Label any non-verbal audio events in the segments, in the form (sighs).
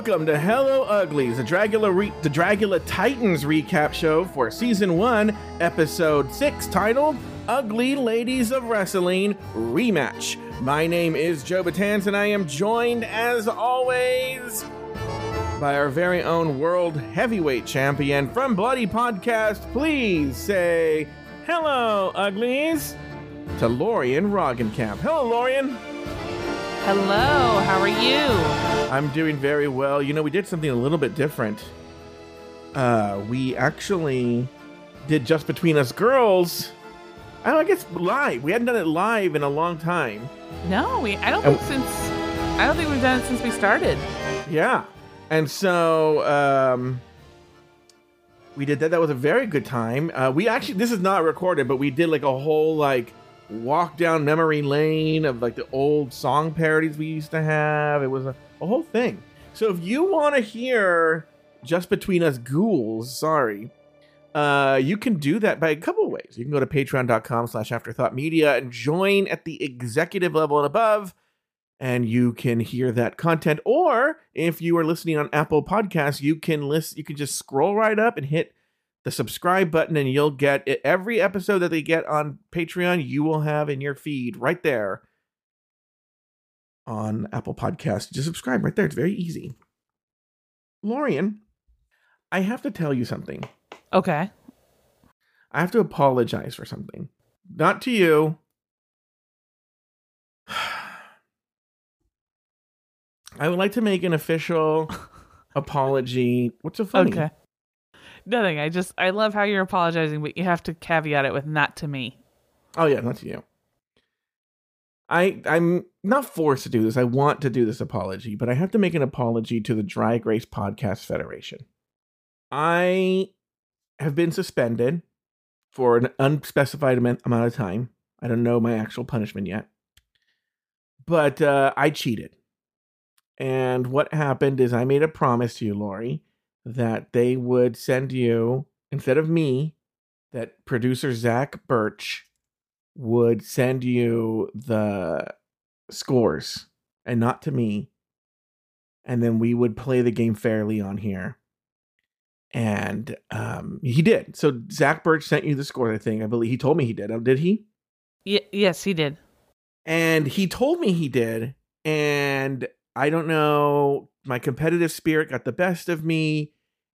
Welcome to Hello Uglies, the Dragula, re- the Dragula Titans recap show for season one, episode six, titled "Ugly Ladies of Wrestling Rematch." My name is Joe Batans, and I am joined, as always, by our very own world heavyweight champion from Bloody Podcast. Please say hello, Uglies, to Lorian Roggenkamp. Hello, Lorian. Hello, how are you? I'm doing very well. You know, we did something a little bit different. Uh, we actually did just between us girls. I, don't, I guess live. We hadn't done it live in a long time. No, we. I don't think since. I don't think we've done it since we started. Yeah, and so um, we did that. That was a very good time. Uh, we actually this is not recorded, but we did like a whole like walk down memory lane of like the old song parodies we used to have. It was a, a whole thing. So if you want to hear just between us ghouls, sorry. Uh, you can do that by a couple ways. You can go to patreon.com slash afterthought media and join at the executive level and above and you can hear that content. Or if you are listening on Apple Podcasts, you can list. You can just scroll right up and hit the subscribe button, and you'll get it. every episode that they get on Patreon. You will have in your feed right there on Apple Podcasts. Just subscribe right there. It's very easy. Lorian, I have to tell you something. Okay. I have to apologize for something. Not to you. (sighs) I would like to make an official (laughs) apology. What's so funny? Okay. Nothing. I just I love how you're apologizing, but you have to caveat it with not to me. Oh yeah, not to you. I I'm not forced to do this. I want to do this apology, but I have to make an apology to the Drag Race Podcast Federation. I have been suspended for an unspecified amount of time. I don't know my actual punishment yet. But uh, I cheated. And what happened is I made a promise to you, Lori, that they would send you, instead of me, that producer Zach Birch would send you the scores and not to me. And then we would play the game fairly on here. And um, he did. So Zach Birch sent you the scores, I think. I believe he told me he did. Oh, Did he? Y- yes, he did. and he told me he did and i don't know my competitive spirit got the best of me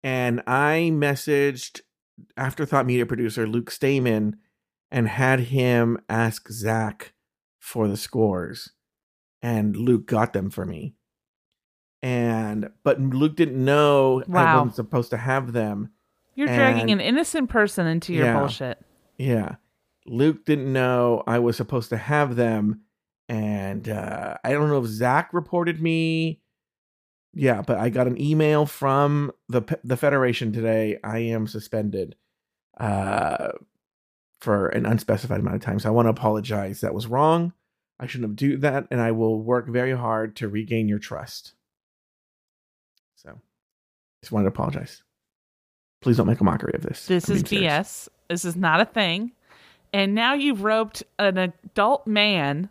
and i messaged afterthought media producer luke stamen and had him ask zach for the scores and luke got them for me and but luke didn't know i wasn't supposed to have them You're dragging an innocent person into your Yeah. bullshit. Yeah. Luke didn't know I was supposed to have them. And uh, I don't know if Zach reported me. Yeah, but I got an email from the the Federation today. I am suspended uh, for an unspecified amount of time. So I want to apologize. That was wrong. I shouldn't have do that, and I will work very hard to regain your trust. So, just wanted to apologize. Please don't make a mockery of this. This I'm is serious. BS. This is not a thing. And now you've roped an adult man,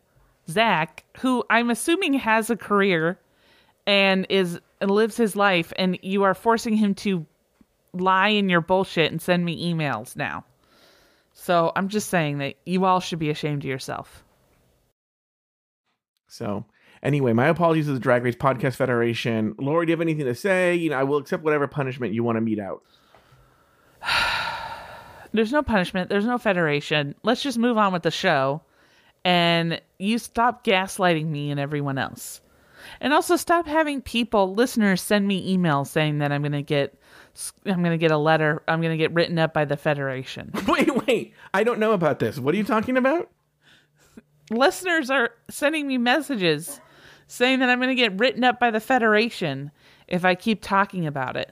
Zach, who I'm assuming has a career and is and lives his life, and you are forcing him to lie in your bullshit and send me emails now. So I'm just saying that you all should be ashamed of yourself. So anyway, my apologies to the Drag Race Podcast Federation. Lori, do you have anything to say? You know, I will accept whatever punishment you want to mete out. (sighs) There's no punishment. There's no federation. Let's just move on with the show. And you stop gaslighting me and everyone else. And also stop having people, listeners, send me emails saying that I'm going to get, I'm going to get a letter, I'm going to get written up by the federation. (laughs) Wait, wait. I don't know about this. What are you talking about? listeners are sending me messages saying that I'm going to get written up by the federation if I keep talking about it.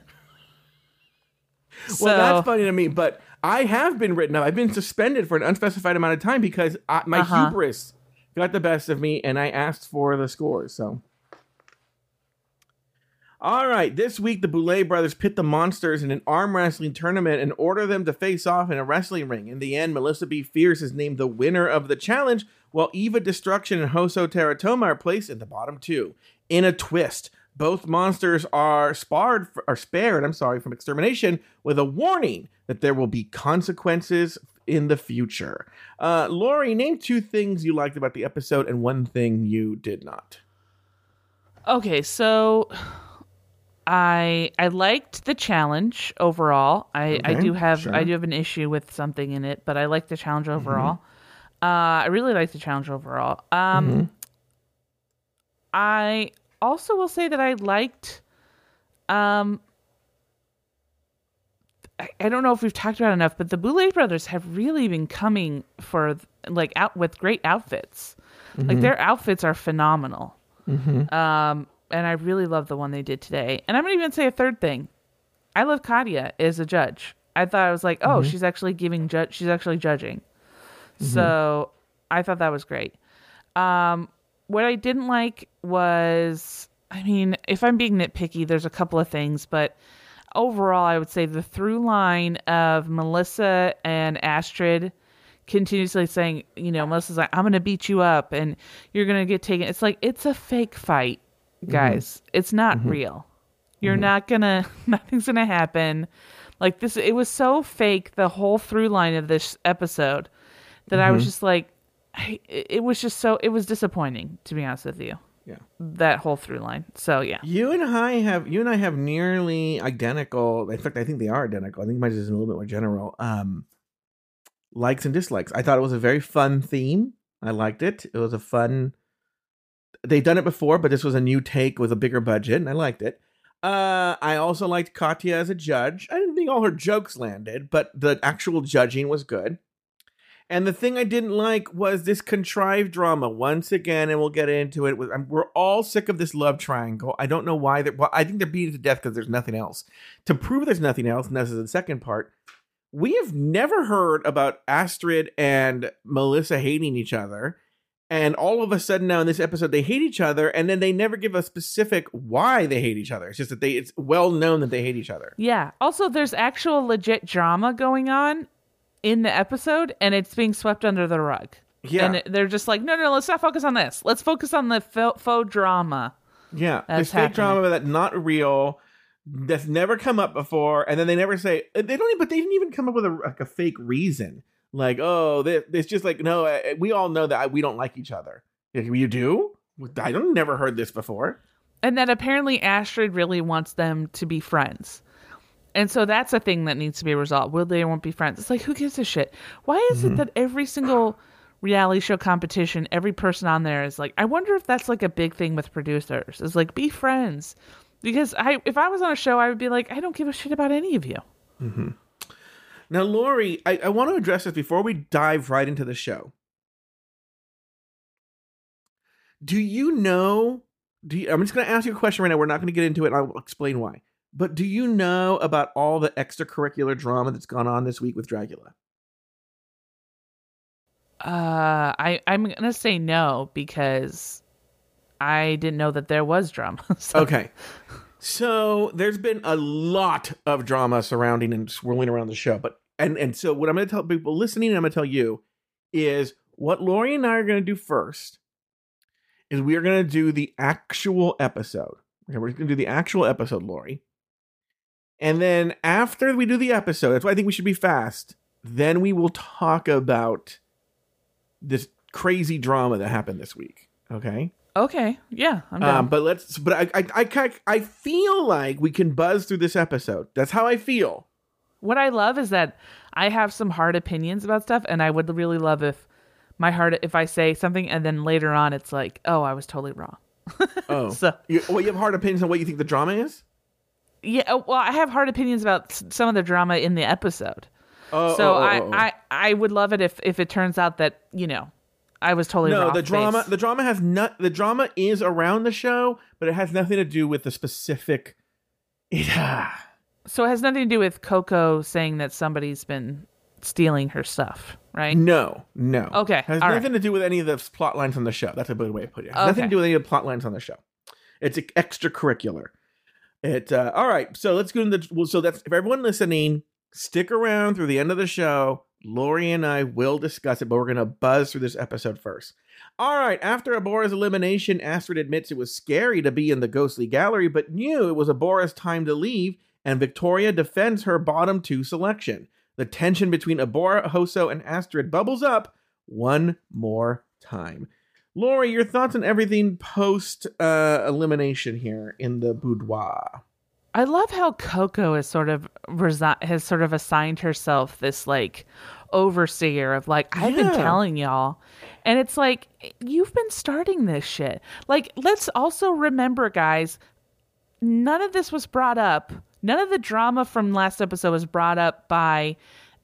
Well, that's funny to me, but I have been written up. I've been suspended for an unspecified amount of time because I, my Uh-huh. hubris got the best of me, and I asked for the scores. So, all right, this week the Boulet brothers pit the monsters in an arm wrestling tournament and order them to face off in a wrestling ring. In the end, Melissa Befierce is named the winner of the challenge, while Eva Destruction and Hoso Terra Toma are placed in the bottom two. In a twist, both monsters are sparred are spared, I'm sorry, from extermination with a warning that there will be consequences in the future. Uh, Lori, name two things you liked about the episode and one thing you did not. Okay, so I I liked the challenge overall. I, I do have sure. I do have an issue with something in it, but I like the challenge overall. Uh, I really like the challenge overall. Um, I also will say that I liked. Um, I, I don't know if we've talked about it enough, but the Boulet brothers have really been coming for like out with great outfits. Like their outfits are phenomenal. Um, and I really love the one they did today. And I'm gonna even say a third thing. I love Katya as a judge. I thought I was like, oh, she's actually giving judge. She's actually judging. So I thought that was great. Um, what I didn't like was, I mean, if I'm being nitpicky, there's a couple of things, but overall, I would say the through line of Melissa and Astrid continuously saying, you know, Melissa's like, I'm going to beat you up and you're going to get taken. It's like, it's a fake fight, Mm-hmm. guys. It's not mm-hmm. real. You're mm-hmm. not going (laughs) to, nothing's to happen. Like this, it was so fake, the whole through line of this episode, that I was just like, I, it was just so, it was disappointing, to be honest with you, Yeah. that whole through line. So, yeah. You and I have you and I have nearly identical. In fact, I think they are identical. I think mine is a little bit more general. Um, likes and dislikes. I thought it was a very fun theme. I liked it. It was a fun. They'd done it before, but this was a new take with a bigger budget, and I liked it. Uh, I also liked Katya as a judge. I didn't think all her jokes landed, but the actual judging was good. And the thing I didn't like was this contrived drama once again, and we'll get into it. With, we're all sick of this love triangle. I don't know why. They're, well, I think they're beating it to death because there's nothing else. To prove there's nothing else, and this is the second part, we have never heard about Astrid and Melissa hating each other. And all of a sudden now in this episode, they hate each other, and then they never give a specific why they hate each other. It's just that they it's well known that they hate each other. Yeah. Also, there's actual legit drama going on in the episode, and it's being swept under the rug. Yeah. And they're just like, no, no, let's not focus on this. Let's focus on the fo- faux drama. Yeah, this fake drama that's not real, that's never come up before, and then they never say they don't. even- But they didn't even come up with a like a fake reason. Like, oh, this, it's just like no, we all know that we don't like each other. Like, You do? I don't never heard this before. And that apparently Astrid really wants them to be friends. And so that's a thing that needs to be resolved. Will they won't be friends? It's like, who gives a shit? Why is Mm-hmm. it that every single reality show competition, every person on there is like, I wonder if that's like a big thing with producers. Is like, be friends. Because I, if I was on a show, I would be like, I don't give a shit about any of you. Now, Lori, I, I want to address this before we dive right into the show. Do you know? Do you, I'm just going to ask you a question right now. We're not going to get into it. and I'll explain why. But do you know about all the extracurricular drama that's gone on this week with Dragula? Uh, I, I'm gonna say no because I didn't know that there was drama. (laughs) so, Okay. So there's been a lot of drama surrounding and swirling around the show, but and and so what I'm going to tell people listening, and I'm going to tell you, is what Lori and I are going to do first is we are going to do the actual episode. Okay, we're going to do the actual episode, Lori, and then after we do the episode, that's why I think we should be fast. Then we will talk about this crazy drama that happened this week. Okay. Okay, yeah, I'm down. Um, but let's. But I, I, I, I feel like we can buzz through this episode. That's how I feel. what I love is that I have some hard opinions about stuff, and I would really love if my heart, if I say something, and then later on it's like, oh, I was totally wrong. (laughs) Oh, So you, well, you have hard opinions on what you think the drama is. yeah, uh, well, I have hard opinions about some of the drama in the episode. Oh, so oh, oh, I, oh. I, I would love it if if it turns out that you know, I was totally no, the drama. The drama has not. The drama is around the show, but it has nothing to do with the specific. (sighs) Yeah. so it has nothing to do with Coco saying that somebody's been stealing her stuff, right? No, no. Okay, Has all nothing to do with any of the plot lines on the show. That's a good way to put it. It has nothing to do with any of the plot lines on the show. It's extracurricular. It uh, all right. So let's go into the. Well, so that's if everyone listening, stick around through the end of the show. Lori and I will discuss it, but we're going to buzz through this episode first. All right, after Abora's elimination, Astrid admits it was scary to be in the ghostly gallery, but knew it was Abora's time to leave, and Victoria defends her bottom two selection. The tension between Abora, Hoso, and Astrid bubbles up one more time. Lori, your thoughts on everything post uh, elimination here in the boudoir? I love how Coco is sort of resi- has sort of assigned herself this like overseer of like I've Yeah. been telling y'all. And it's like you've been starting this shit. Like let's also remember guys, none of this was brought up. None of the drama from last episode was brought up by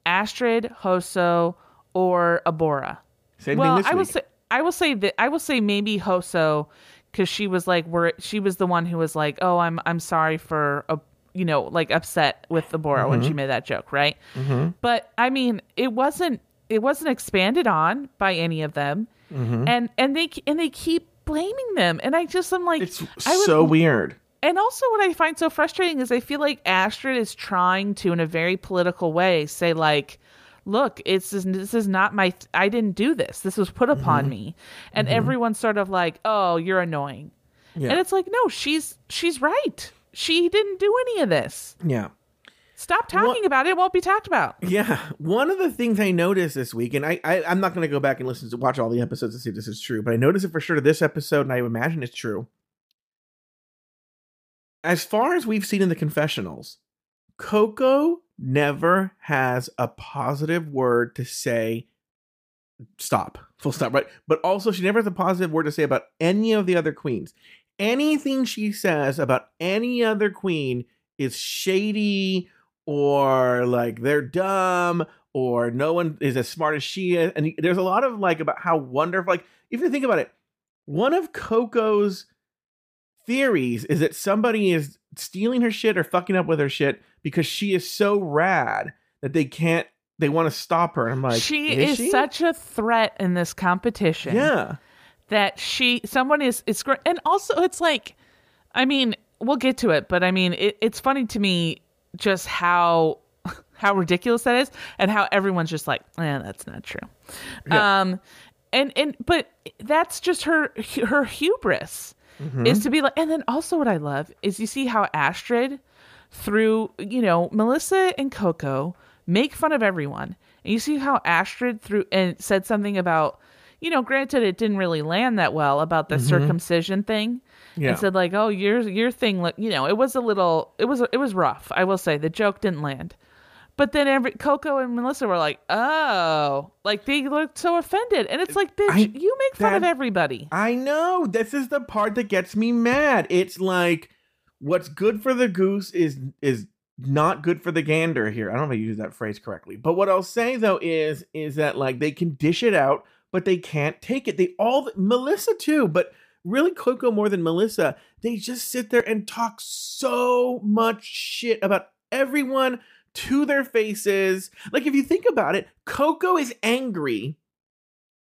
Astrid, Hoso, or Abora. Same well, I will say I will say that I will say maybe Hoso because she was like where she was the one who was like, oh, I'm I'm sorry for a you know like upset with the Bora when she Mm-hmm. made that joke, right? But I mean, it wasn't it wasn't expanded on by any of them, and and they and they keep blaming them, and I just I'm like, it's I would so weird. and also, what I find so frustrating is I feel like Astrid is trying to, in a very political way, say like, "Look, it's this is not my. I didn't do this. This was put upon Mm-hmm. me." And everyone's sort of like, "Oh, you're annoying," Yeah. and it's like, no, she's she's right. She didn't do any of this. Yeah. Stop talking about it. It won't be talked about. Yeah, one of the things I noticed this week, and I, I I'm not going to go back and listen to watch all the episodes to see if this is true, but I noticed it for sure to this episode, and I imagine it's true. As far as we've seen in the confessionals, Coco never has a positive word to say. Stop, full stop, right? But also, she never has a positive word to say about any of the other queens. Anything she says about any other queen is shady or like they're dumb or no one is as smart as she is. And there's a lot of like about how wonderful, like, if you think about it, one of Coco's theories is that somebody is stealing her shit or fucking up with her shit because she is so rad that they can't, they want to stop her. And I'm like, she is, is she? such a threat in this competition. Yeah. that she someone is it's great and also it's like i mean we'll get to it but i mean it, it's funny to me just how (laughs) how ridiculous that is and how everyone's just like eh, that's not true Yeah. um and and but that's just her her hubris Mm-hmm. is to be like and then also what i love is you see how astrid through you know melissa and coco make fun of everyone and you see how astrid through and said something about you know granted it didn't really land that well about the circumcision thing Mm-hmm. Yeah. and said like oh your your thing look you know it was a little it was it was rough i will say the joke didn't land but then every Coco and Melissa were like, "Oh, like they looked so offended," and it's like, "Bitch, I- you make fun of everybody." I know. This is the part that gets me mad. It's like what's good for the goose is is not good for the gander here. I don't know if I use that phrase correctly. But what I'll say though is is that like they can dish it out, but they can't take it. They all Melissa too, but really Coco more than Melissa. They just sit there and talk so much shit about everyone to their faces. Like if you think about it, Coco is angry,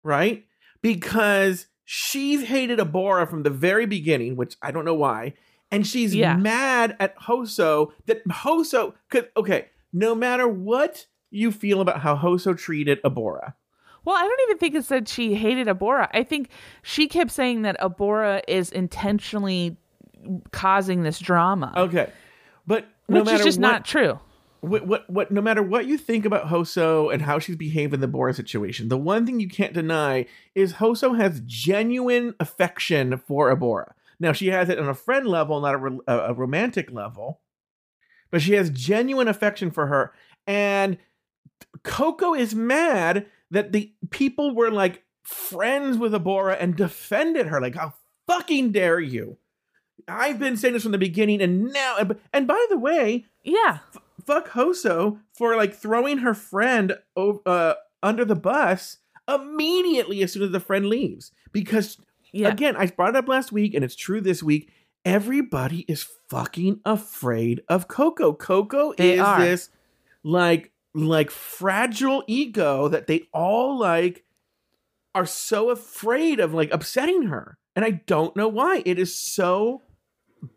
right? Because she's hated Abora from the very beginning, which I don't know why. And she's Yeah. mad at Hoso that Hoso could okay, no matter what you feel about how Hoso treated Abora. Well, I don't even think it said she hated Abora. I think she kept saying that Abora is intentionally causing this drama, Okay. But no which is just what, not true. What, what, what, no matter what you think about Hoso and how she's behaved in the Bora situation, the one thing you can't deny is Hoso has genuine affection for Abora. Now, she has it on a friend level, not a, a, a romantic level, but she has genuine affection for her. And Coco is mad that the people were like friends with Abora and defended her. Like, how fucking dare you? I've been saying this from the beginning, and now, and, and by the way, Yeah, fuck Hoso for like throwing her friend uh, under the bus immediately as soon as the friend leaves. Because yeah. again, I brought it up last week, and it's true this week. Everybody is fucking afraid of Coco. Coco They is are. this like like fragile ego that they all like are so afraid of like upsetting her. And I don't know why. It is so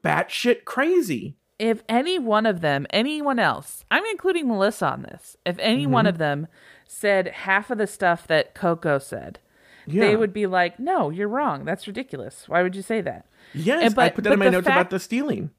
batshit crazy. If any one of them, anyone else, I'm including Melissa on this, if any Mm-hmm. one of them said half of the stuff that Coco said, Yeah. they would be like, no, you're wrong. That's ridiculous. Why would you say that? Yes, And- I put that in my notes fact- about the stealing.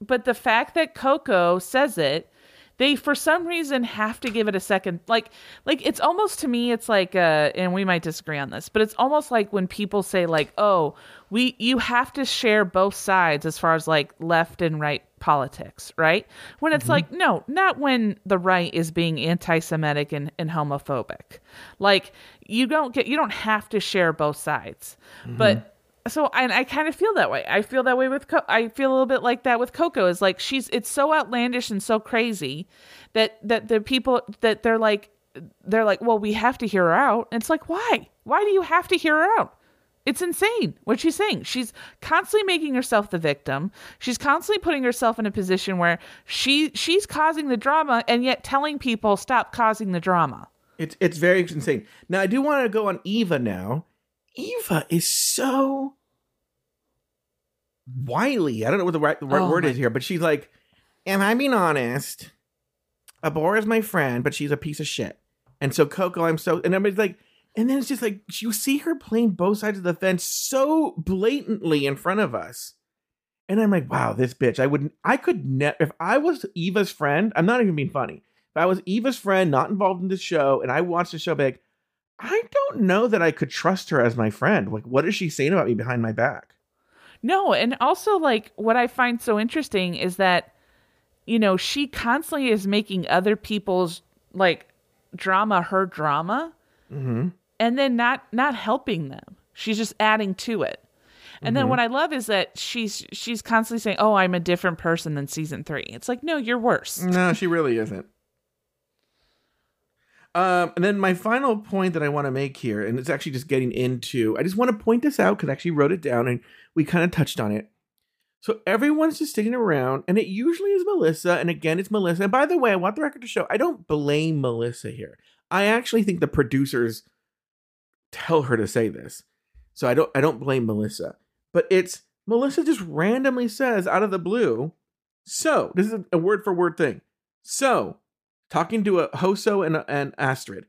but the fact that Coco says it, they for some reason have to give it a second. Like, like it's almost to me, it's like, uh, and we might disagree on this, but it's almost like when people say like, "Oh, we you have to share both sides as far as like left and right politics," right? When it's mm-hmm. like, no, not when the right is being anti-Semitic and, and homophobic. Like, you don't get, you don't have to share both sides, mm-hmm. but so and I kind of feel that way. I feel that way with Co- I feel a little bit like that with Coco is like she's it's so outlandish and so crazy that that the people that they're like they're like, "Well, we have to hear her out." And it's like, "Why? Why do you have to hear her out?" It's insane what she's saying. She's constantly making herself the victim. She's constantly putting herself in a position where she she's causing the drama and yet telling people stop causing the drama. It's it's very insane. Now I do want to go on Eva now. Eva is so wily. I don't know what the right, the right Oh word my- is here, but she's like, "Am I being honest? Abora is my friend, but she's a piece of shit." And so Coco, I'm so, and everybody's like, and then it's just like you see her playing both sides of the fence so blatantly in front of us. And I'm like, wow, this bitch. I wouldn't, I could never, if I was Eva's friend, I'm not even being funny. If I was Eva's friend, not involved in the show, and I watched the show, be like, I don't know that I could trust her as my friend. Like, what is she saying about me behind my back? No, and also like what I find so interesting is that you know, she constantly is making other people's like drama her drama Mm-hmm. and then not not helping them. She's just adding to it. And then Mhm. what I love is that she's she's constantly saying, "Oh, I'm a different person than season 3." It's like, "No, you're worse." No, she really isn't. Um, and then my final point that I want to make here, and it's actually just getting into, I just want to point this out because I actually wrote it down and we kind of touched on it. So everyone's just sitting around, and it usually is Melissa, and again, it's Melissa. And by the way, I want the record to show I don't blame Melissa here. I actually think the producers tell her to say this, so I don't I don't blame Melissa. But it's Melissa just randomly says out of the blue. So this is a word for word thing. So talking to a Hoso and, and Astrid.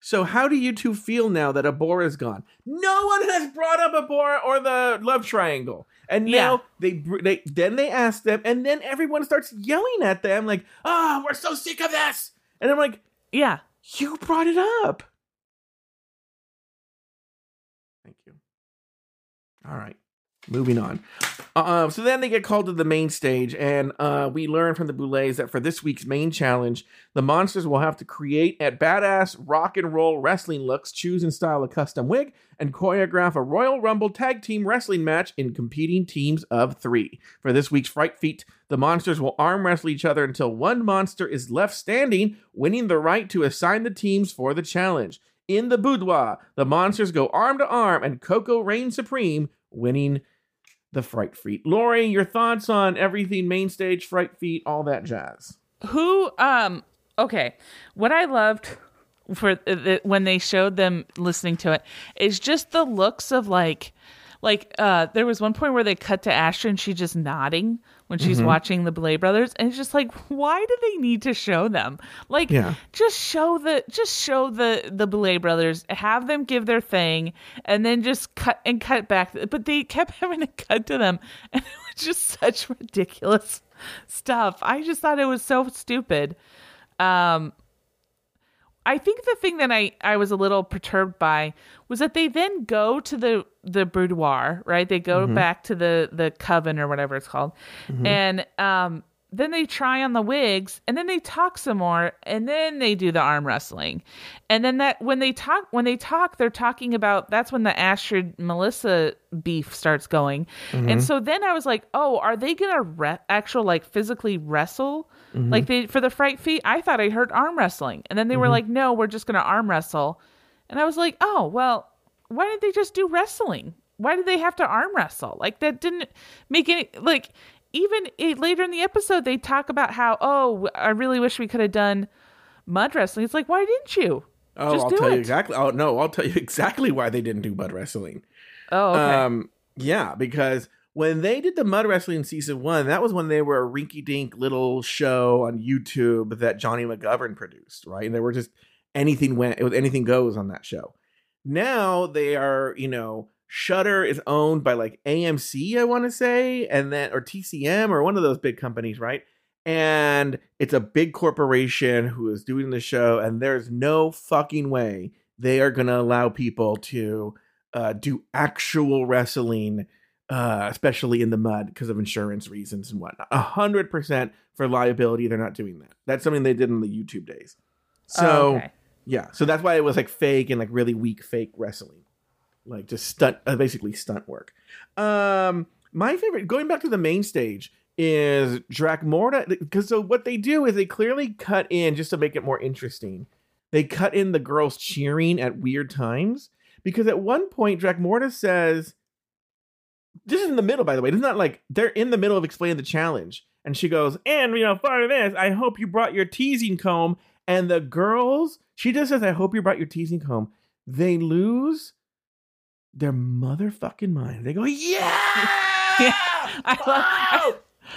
So how do you two feel now that Abora is gone? No one has brought up Abora or the love triangle. And now Yeah. they, they then they ask them, and then everyone starts yelling at them like, "Ah, we're so sick of this!" And I'm like, Yeah. "You brought it up." Thank you. All right, moving on. Uh, so then they get called to the main stage, and uh, we learn from the Boulets that for this week's main challenge, the monsters will have to create at badass rock and roll wrestling looks, choose and style a custom wig, and choreograph a Royal Rumble tag team wrestling match in competing teams of three. For this week's Fright Feat, the monsters will arm wrestle each other until one monster is left standing, winning the right to assign the teams for the challenge. In the boudoir, the monsters go arm to arm, and Coco reigns supreme, winning the Fright Feat. Lori, your thoughts on everything main stage, Fright Feat, all that jazz? Who um okay, what I loved for the, when they showed them listening to it is just the looks of like like uh there was one point where they cut to Asher and she's just nodding when she's Mm-hmm. watching the Boulet Brothers and it's just like why do they need to show them? Like Yeah. just show the just show the the Boulet Brothers, have them give their thing and then just cut and cut back but they kept (laughs) having to cut to them (laughs) and it was just such ridiculous stuff. I just thought it was so stupid. Um I think the thing that I, I was a little perturbed by was that they then go to the the boudoir, right? They go mm-hmm. back to the the coven or whatever it's called, mm-hmm. and um, then they try on the wigs, and then they talk some more, and then they do the arm wrestling, and then that when they talk when they talk, they're talking about that's when the Astrid Melissa beef starts going, and mm-hmm. so then I was like, oh, are they gonna re- actual like physically wrestle? Like they for the fright feat, I thought I heard arm wrestling, and then they were like, "No, we're just gonna arm wrestle," and I was like, "Oh, well, why didn't they just do wrestling? Why did they have to arm wrestle? Like that didn't make any like." Even it, later in the episode, they talk about how, "Oh, I really wish we could have done mud wrestling." It's like, why didn't you? Oh, Just I'll tell you exactly. Oh no, I'll tell you (laughs) exactly why they didn't do mud wrestling. Oh, okay. Um, yeah, because when they did the mud wrestling in season one, that was when they were a rinky dink little show on YouTube that Johnny McGovern produced, right? And they were just anything went, it was anything goes on that show. Now they are, you know, Shutter is owned by like AMC, I want to say, and then or TCM or one of those big companies, right? And it's a big corporation who is doing the show, and there's no fucking way they are going to allow people to uh, do actual wrestling, uh, especially in the mud because of insurance reasons and whatnot. A hundred percent for liability, they're not doing that. That's something they did in the YouTube days. So Oh, okay. yeah, so that's why it was like fake and like really weak fake wrestling, like just stunt, uh, basically stunt work. Um, my favorite, going back to the main stage, is Dracmorda because so what they do is they clearly cut in just to make it more interesting. They cut in the girls cheering at weird times because at one point Dracmorda says, "This is in the middle, by the way. It's not like they're in the middle of explaining the challenge." And she goes, and you know, of this, I hope you brought your teasing comb. And the girls, she just says, I hope you brought your teasing comb. They lose their motherfucking mind. They go, yeah! (laughs) I love, I,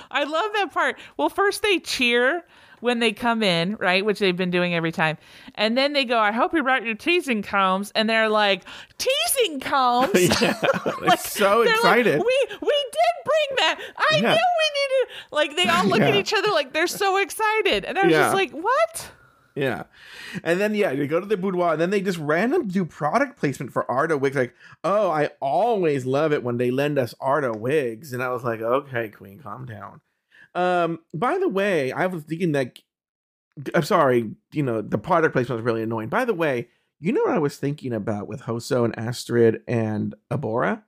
I love that part. Well, first they cheer when they come in, right? Which they've been doing every time. And then they go, I hope you brought your teasing combs. And they're like, teasing combs? (laughs) yeah, (laughs) Like, so excited. Like, we we did bring that. I Yeah. knew we needed. Like they all look at each other like they're so excited, and I was Yeah. just like, what? Yeah. And then yeah, they go to the boudoir and then they just random do product placement for Arda wigs. Like, oh, I always love it when they lend us Arda wigs. And I was like, okay, Queen, calm down. Um, by the way, I was thinking that I'm sorry, you know, the product placement was really annoying. By the way, you know what I was thinking about with Hoso and Astrid and Abora?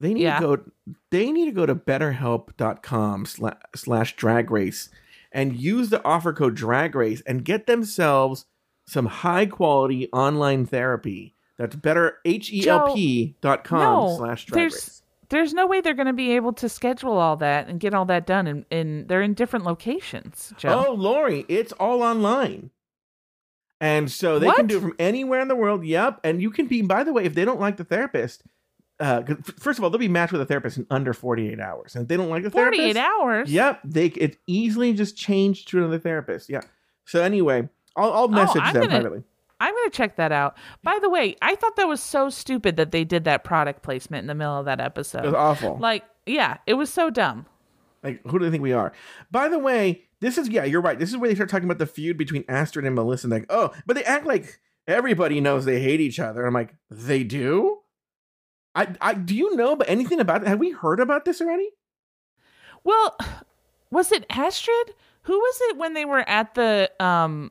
They need Yeah. to go they need to go to betterhelp.com slash, slash drag race and use the offer code drag race and get themselves some high quality online therapy. That's better H E L P dot com No, slash drag race. There's no way they're going to be able to schedule all that and get all that done. And in, they're in different locations. Joe. Oh, Lori, it's all online. And so they can do it from anywhere in the world. Yep. And you can be, by the way, if they don't like the therapist, uh, first of all, they'll be matched with a therapist in under 48 hours. And if they don't like the forty eight therapist, hours. Yep. They it easily just changed to another therapist. Yeah. So anyway, I'll, I'll message Oh, them gonna- privately. I'm going to check that out. By the way, I thought that was so stupid that they did that product placement in the middle of that episode. It was awful. Like, yeah, it was so dumb. Like, who do they think we are? By the way, this is yeah, you're right. This is where they start talking about the feud between Astrid and Melissa. And like, oh, but they act like everybody knows they hate each other. I'm like, they do. I, I do you know about anything about it? Have we heard about this already? Well, (sighs) was it Astrid? Who was it when they were at the um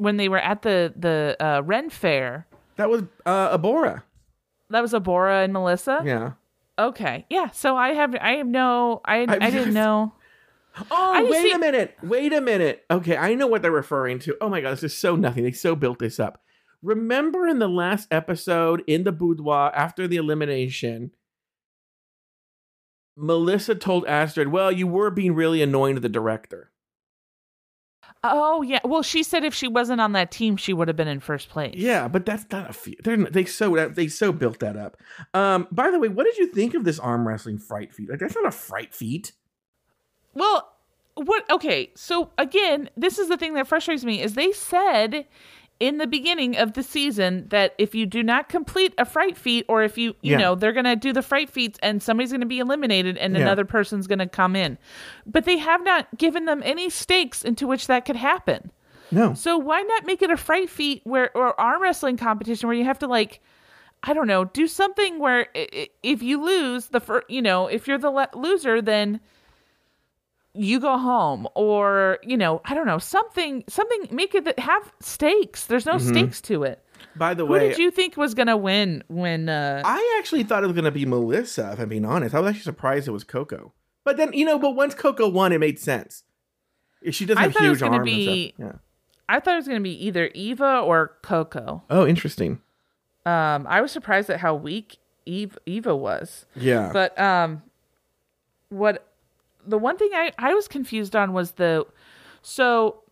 when they were at the the uh, Ren Fair? That was uh, Abora. That was Abora and Melissa. Yeah. Okay, yeah. So I have I have no I I, (laughs) I- didn't know. Oh, wait see- a minute. Wait a minute. Okay, I know what they're referring to. Oh my god, this is so nothing. They so built this up. Remember in the last episode in the boudoir after the elimination, Melissa told Astrid, "Well, you were being really annoying to the director." Oh yeah. Well, she said if she wasn't on that team, she would have been in first place. Yeah, but that's not a few. They're they so they so built that up. Um, by the way, what did you think of this arm wrestling fright feat? Like that's not a fright feat. Well, what? Okay, so again, this is the thing that frustrates me is they said in the beginning of the season that if you do not complete a fright feat, or if you you Yeah. know they're gonna do the fright feats and somebody's gonna be eliminated and Yeah. another person's gonna come in, but they have not given them any stakes into which that could happen. No. So why not make it a fright feat where or arm wrestling competition where you have to like I don't know, do something where if you lose the fir- you know, if you're the le- loser then you go home or you know, I don't know, something something make it that have stakes. There's no stakes to it. By the way. Who way, did you think was to win when uh I actually thought it was to be Melissa, if I'm being honest. I was actually surprised it was Coco. But then, you know, but once Coco won, it made sense. She does I have thought it was huge gonna arms be- stuff. I thought it was to be either Eva or Coco. Oh, interesting. Um I was surprised at how weak Eve Eva was. Yeah. But um, what the one thing I I was confused on was the so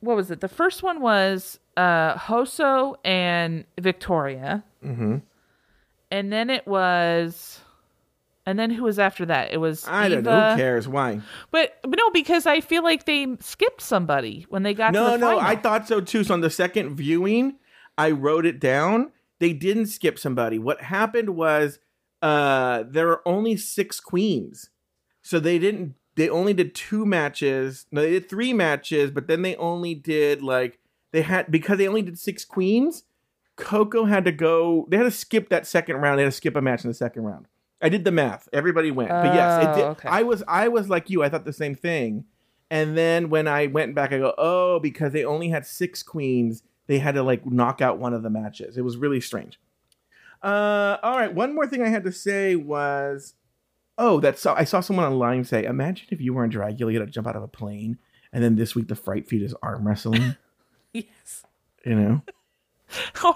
what was it? The first one was uh Hoso and Victoria, hmm and then it was And then who was after that? It was I don't know. Who cares? Why? But, but no, because I feel like they skipped somebody when they got to No, the no. I thought so too. So on the second viewing, I wrote it down. They didn't skip somebody. What happened was uh there are only six queens. So they didn't they only did two matches. No, they did three matches, but then they only did like they had because they only did six queens, Coco had to go they had to skip that second round. They had to skip a match in the second round. I did the math. Everybody went. but yes, it Oh, did. okay. I was I was like you. I thought the same thing. And then when I went back, I go, oh, because they only had six queens, they had to like knock out one of the matches. It was really strange. Uh, all right. One more thing I had to say was, oh, that's so I saw someone online say, imagine if you were in Dragula, you had to jump out of a plane, and then this week the fright feat is arm wrestling. (laughs) yes. you know, (laughs) Or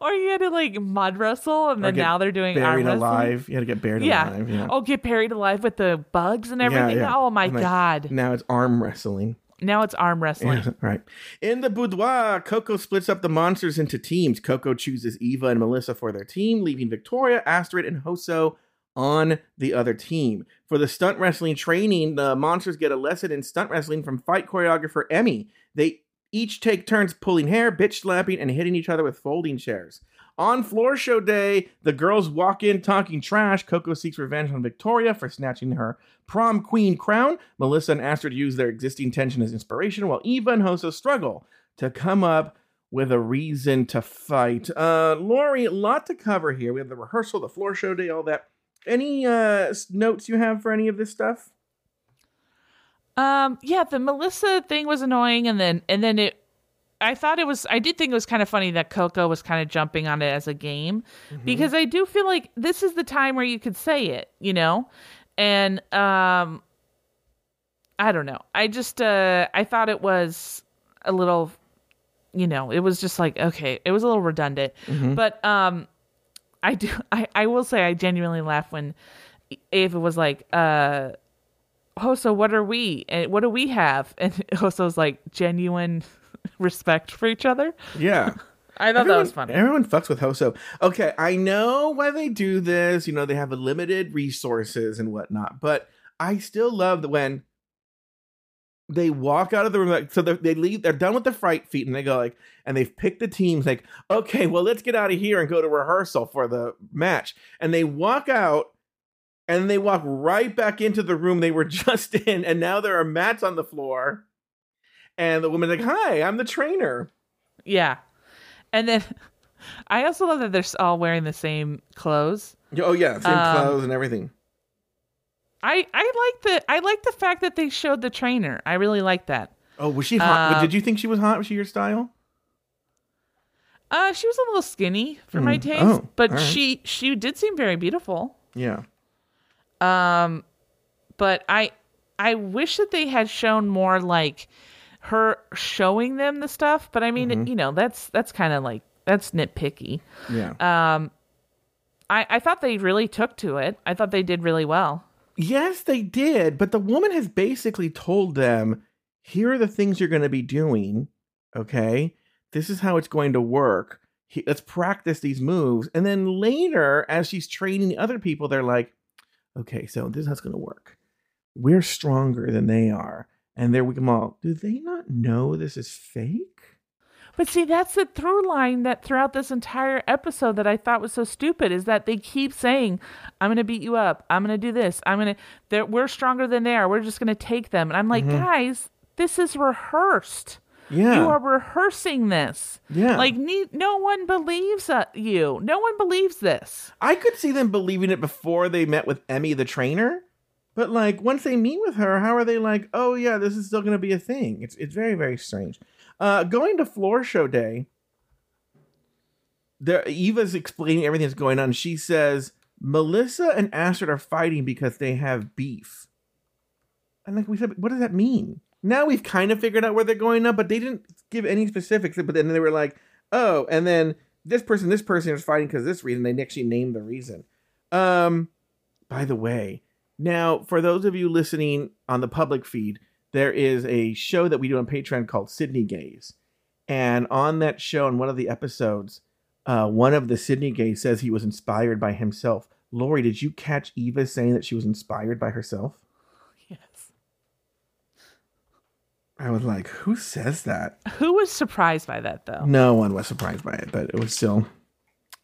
or you had to like mud wrestle, and Or then now they're doing arm buried wrestling. alive. You had to get buried Yeah. alive. Yeah. Oh, get buried alive with the bugs and everything. yeah. Oh my like, god! Now it's arm wrestling. Now it's arm wrestling. Yeah, (laughs) right. In the boudoir, Coco splits up the monsters into teams. Coco chooses Eva and Melissa for their team, leaving Victoria, Astrid, and Hoso on the other team. For the stunt wrestling training, the monsters get a lesson in stunt wrestling from fight choreographer Emmy. They each take turns pulling hair, bitch slapping, and hitting each other with folding chairs. On floor show day, the girls walk in talking trash. Coco seeks revenge on Victoria for snatching her prom queen crown. Melissa and Astrid use their existing tension as inspiration, while Eva and Hoso struggle to come up with a reason to fight. Uh, Lori, a lot to cover here. We have the rehearsal, the floor show day, all that. Any uh, notes you have for any of this stuff? Um, yeah, the Melissa thing was annoying, and then and then it. I thought it was. I did think it was kind of funny that Coco was kind of jumping on it as a game, because I do feel like this is the time where you could say it, you know, and um, I don't know. I just uh, I thought it was a little, you know, it was just like okay, it was a little redundant, but um, I do. (laughs) I I will say I genuinely laugh when Ava was like, uh. Hoso, what are we? And what do we have? (laughs) And Hoso's like genuine (laughs) respect for each other. Yeah. I thought that was funny. Everyone fucks with Hoso. Okay, I know why they do this. You know, they have a limited resources and whatnot, but I still love that when they walk out of the room. Like, so they're, leave. They're done with the fright feat, and they go like, and they've picked the teams. Like, okay, well, let's get out of here and go to rehearsal for the match. And they walk out. And they walk right back into the room they were (laughs) just in, and now there are mats on the floor. And the woman's like, "Hi, I'm the trainer." Yeah. And then (laughs) I also love that they're all wearing the same clothes. Oh yeah, same Um, clothes and everything. I I like the I like the fact that they showed the trainer. I really like that. Oh, was she hot? uh, Did you think she was hot? Was she your style? Uh she was a little skinny for my Hmm. taste, Oh, but right. she she did seem very beautiful. Yeah. Um, but I I wish that they had shown more like her showing them the stuff. But I mean, Mm-hmm. you know, that's that's kind of like that's nitpicky. Yeah. Um, I I thought they really took to it. I thought they did really well. Yes, they did, but the woman has basically told them, "Here are the things you're going to be doing. Okay, this is how it's going to work. He- Let's practice these moves." And then later, as she's training other people, they're like, "Okay, so this is how it's going to work. We're stronger than they are." And there we come all. Do they not know this is fake? But see, that's the through line that throughout this entire episode that I thought was so stupid is that they keep saying, "I'm going to beat you up. I'm going to do this. I'm going to. We're stronger than they are. We're just going to take them." And I'm like, Mm-hmm. guys, this is rehearsed. Yeah. You are rehearsing this. Yeah. Like ne- no one believes uh, you. No one believes this. I could see them believing it before they met with Emmy the trainer, but like once they meet with her, how are they like, "Oh yeah, this is still going to be a thing"? It's it's very very strange. Uh, going to floor show day, there Eva's explaining everything that's going on. She says Melissa and Astrid are fighting because they have beef. And like we said, what does that mean? Now we've kind of figured out where they're going up, but they didn't give any specifics. But then they were like, "Oh," and then this person, this person is fighting because this reason. They actually named the reason. Um, by the way, now for those of you listening on the public feed, there is a show that we do on Patreon called Sydney Gaze, and on that show, in one of the episodes, uh, one of the Sydney Gays says he was inspired by himself Lori, did you catch Eva saying that she was inspired by herself? Yes. I was like, who says that? Who was surprised by that though? No one was surprised by it, but it was still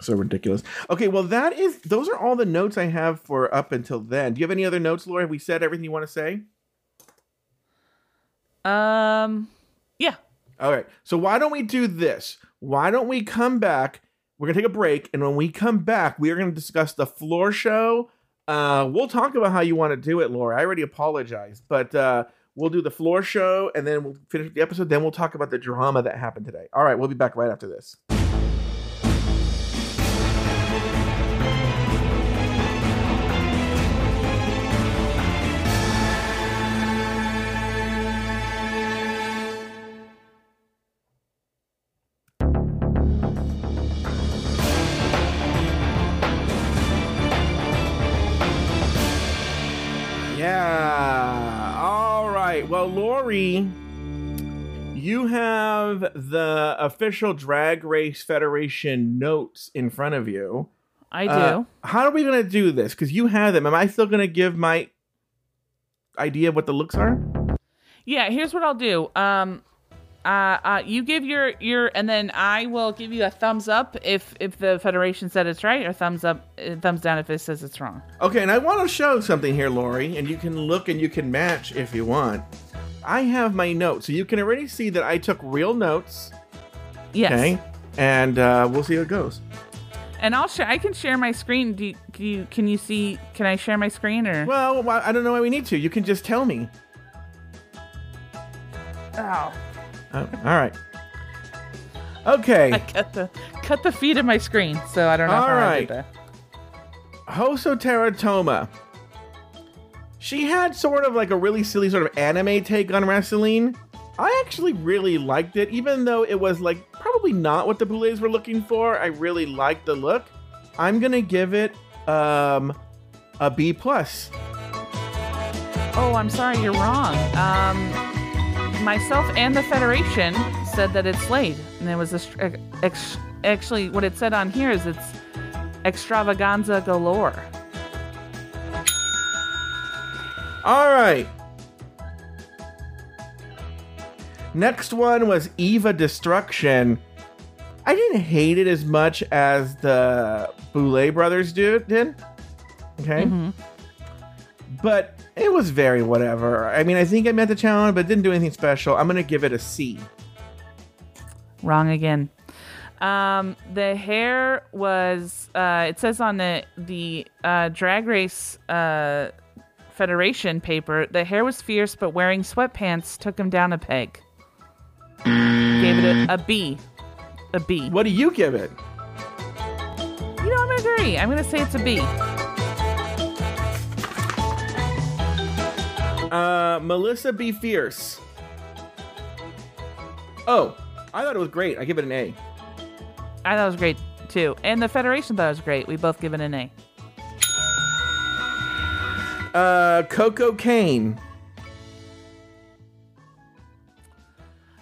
so ridiculous. Okay, well, that is those are all the notes I have for up until then. Do you have any other notes, Lori? Have we said everything you want to say? Um, yeah. All right. So why don't we do this? Why don't we come back? We're gonna take a break, and when we come back, we are gonna discuss the floor show. Uh, we'll talk about how you want to do it, Laura. I already apologized, but uh, we'll do the floor show, and then we'll finish the episode. Then we'll talk about the drama that happened today. All right, we'll be back right after this. Lori, you have the official Drag Race Federation notes in front of you. I do. Uh, how are we going to do this? Because you have them. Am I still going to give my idea of what the looks are? yeah, here's what I'll do. Um uh, uh, you give your your, and then I will give you a thumbs up if if the federation said it's right, or thumbs up, uh, thumbs down if it says it's wrong. Okay, and I want to show something here, Lori, and you can look and you can match if you want. I have my notes, so you can already see that I took real notes. Yes. Okay, and uh, we'll see how it goes. And I'll share. I can share my screen. Do you, do you? Can you see? Can I share my screen or? Well, I don't know why we need to. You can just tell me. Oh, Oh, all right. Okay. I cut the cut the feed of my screen, so I don't know All how I right. did that. Hoso Terra Toma. She had sort of like a really silly sort of anime take on wrestling. I actually really liked it, even though it was like probably not what the Boulets were looking for. I really liked the look. I'm gonna give it um a B plus. Oh, I'm sorry, you're wrong. Um, myself and the Federation said that it's Slade, and it was a, actually what it said on here is it's extravaganza galore. All right. Next one was Eva Destruction. I didn't hate it as much as the Boulet brothers do, did. Okay. But it was very whatever. I mean, I think I met the challenge, but didn't do anything special. I'm going to give it a C. Wrong again. Um, the hair was. Uh, it says on the the uh, drag race uh, federation paper, the hair was fierce, but wearing sweatpants took him down a peg. Gave it a, a B. A B. What do you give it? You know, I'm gonna agree. I'm gonna say it's a B. Uh, Melissa Befierce. Oh, I thought it was great. I give it an A. I thought it was great too, and the Federation thought it was great. We both give it an A. Uh, Coco Kane.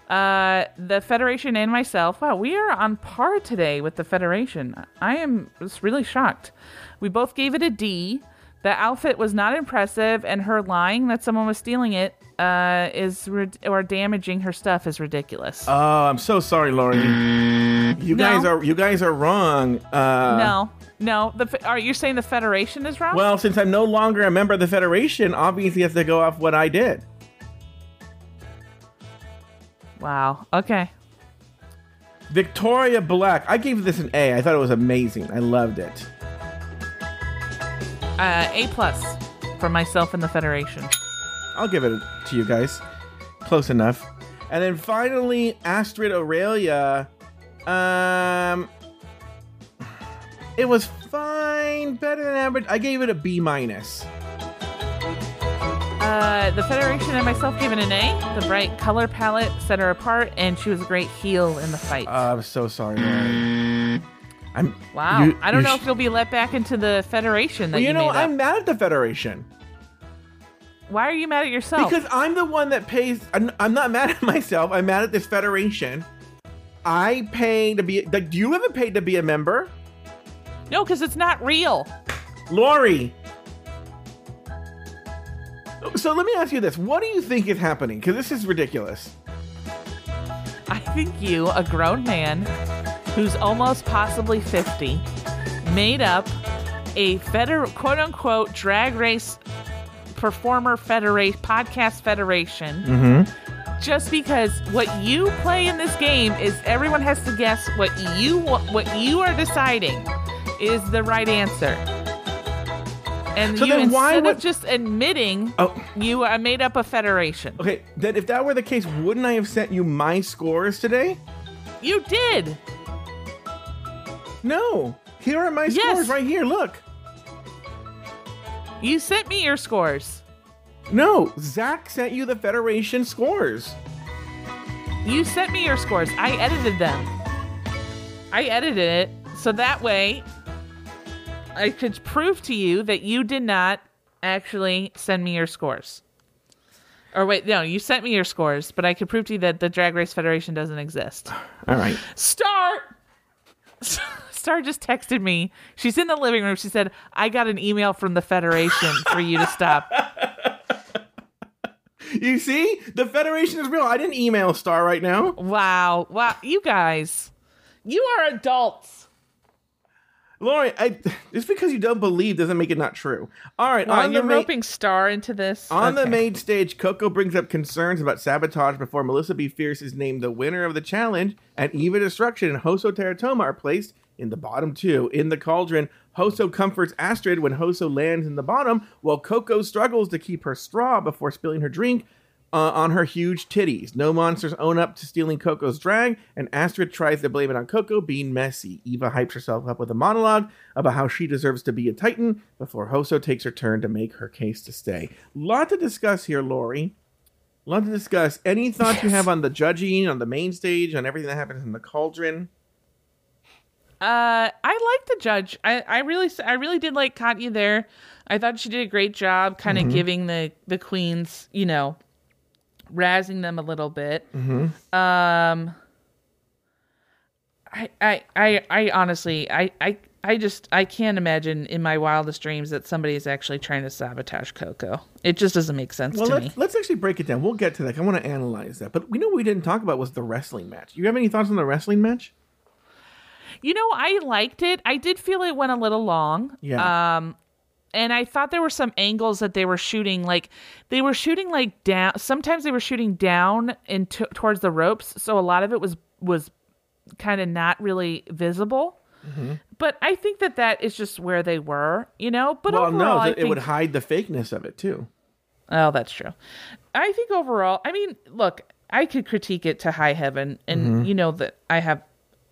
Uh, the Federation and myself. Wow, we are on par today with the Federation. I am just really shocked. We both gave it a D. The outfit was not impressive, and her lying that someone was stealing it uh, is rid- or damaging her stuff is ridiculous. Oh, I'm so sorry, Lori. You No. guys are you guys are wrong. Uh, no, no. The are you saying the Federation is wrong? Well, since I'm no longer a member of the Federation, obviously I have to go off what I did. wow. Okay. Victoria Black. I gave this an A. I thought it was amazing. I loved it. Uh, a plus for myself and the Federation. I'll give it to you guys. Close enough. And then finally, Astrid Aurelia. Um, it was fine, better than average. I gave it a B minus. Uh, the Federation and myself gave it an A. The bright color palette set her apart, and she was a great heel in the fight. Uh, I'm so sorry. I'm wow. you- I don't know sh- if you'll be let back into the Federation that Well, you, you know. I'm mad at the Federation Why are you mad at yourself? because I'm the one that pays. I'm, I'm not mad (laughs) at myself. I'm mad at this Federation. I pay to be. Like, do you ever pay to be a member? no, because it's not real. Lori. So let me ask you this: What do you think is happening? Because this is ridiculous. I think you, a grown man who's almost possibly 50, made up a feder- quote unquote drag race performer federation podcast federation Mm-hmm. just because what you play in this game is everyone has to guess what you what you are deciding is the right answer. And So you then why instead would- of just admitting Oh, you uh, made up a federation. okay. Then if that were the case, wouldn't I have sent you my scores today? You did. No. Here are my Yes. scores right here. Look. You sent me your scores. No, Zach sent you the Federation scores. You sent me your scores. I edited them. I edited it so that way I could prove to you that you did not actually send me your scores. Or wait, no, you sent me your scores, but I could prove to you that the Drag Race Federation doesn't exist. All right. Star (laughs) Star just texted me. She's in the living room. She said, "I got an email from the Federation for you to stop." (laughs) You see, the Federation is real. I didn't email Star right now. Wow. Wow, you guys. You are adults. Lori, I, just because you don't believe doesn't make it not true. All right, Wow, on the ma- roping Star into this. on the main stage, Coco brings up concerns about sabotage before Melissa Befierce is named the winner of the challenge, and Eva Destruction and Hoso Terra Toma are placed in the bottom two. In the cauldron, Hoso comforts Astrid when Hoso lands in the bottom, while Coco struggles to keep her straw before spilling her drink uh, on her huge titties. No monsters own up to stealing Coco's drag, and Astrid tries to blame it on Coco being messy. Eva hypes herself up with a monologue about how she deserves to be a Titan before Hoso takes her turn to make her case to stay. Lot to discuss here, Lori. Lot to discuss. Any thoughts you have on the judging, on the main stage, on everything that happens in the cauldron? Uh, I like the judge. I, I really, I really did like Katya there. I thought she did a great job, kind of giving the the queens, you know, razzing them a little bit. Um, I, I, I, I honestly, I, I, I just, I can't imagine in my wildest dreams that somebody is actually trying to sabotage Coco. It just doesn't make sense Well, to let's, me. let's actually break it down. We'll get to that. I want to analyze that. But we know what we didn't talk about was the wrestling match. You have any thoughts on the wrestling match? You know, I liked it. I did feel it went a little long. Yeah. Um, and I thought there were some angles that they were shooting, like they were shooting like down. Sometimes they were shooting down and t- towards the ropes, so a lot of it was was kind of not really visible. Mm-hmm. But I think that that is just where they were, you know. But well, overall, no, I it would hide the fakeness of it too. Oh, that's true. I think overall, I mean, look, I could critique it to high heaven, and Mm-hmm. you know that I have,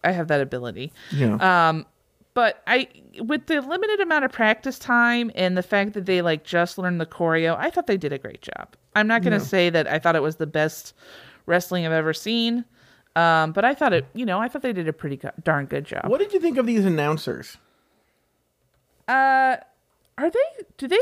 I have that ability. Yeah. Um, but I, with the limited amount of practice time and the fact that they like just learned the choreo, I thought they did a great job. I'm not gonna say that I thought it was the best wrestling I've ever seen, um, but I thought it, you know, I thought they did a pretty go- darn good job. what did you think of these announcers? Uh, are they? Do they?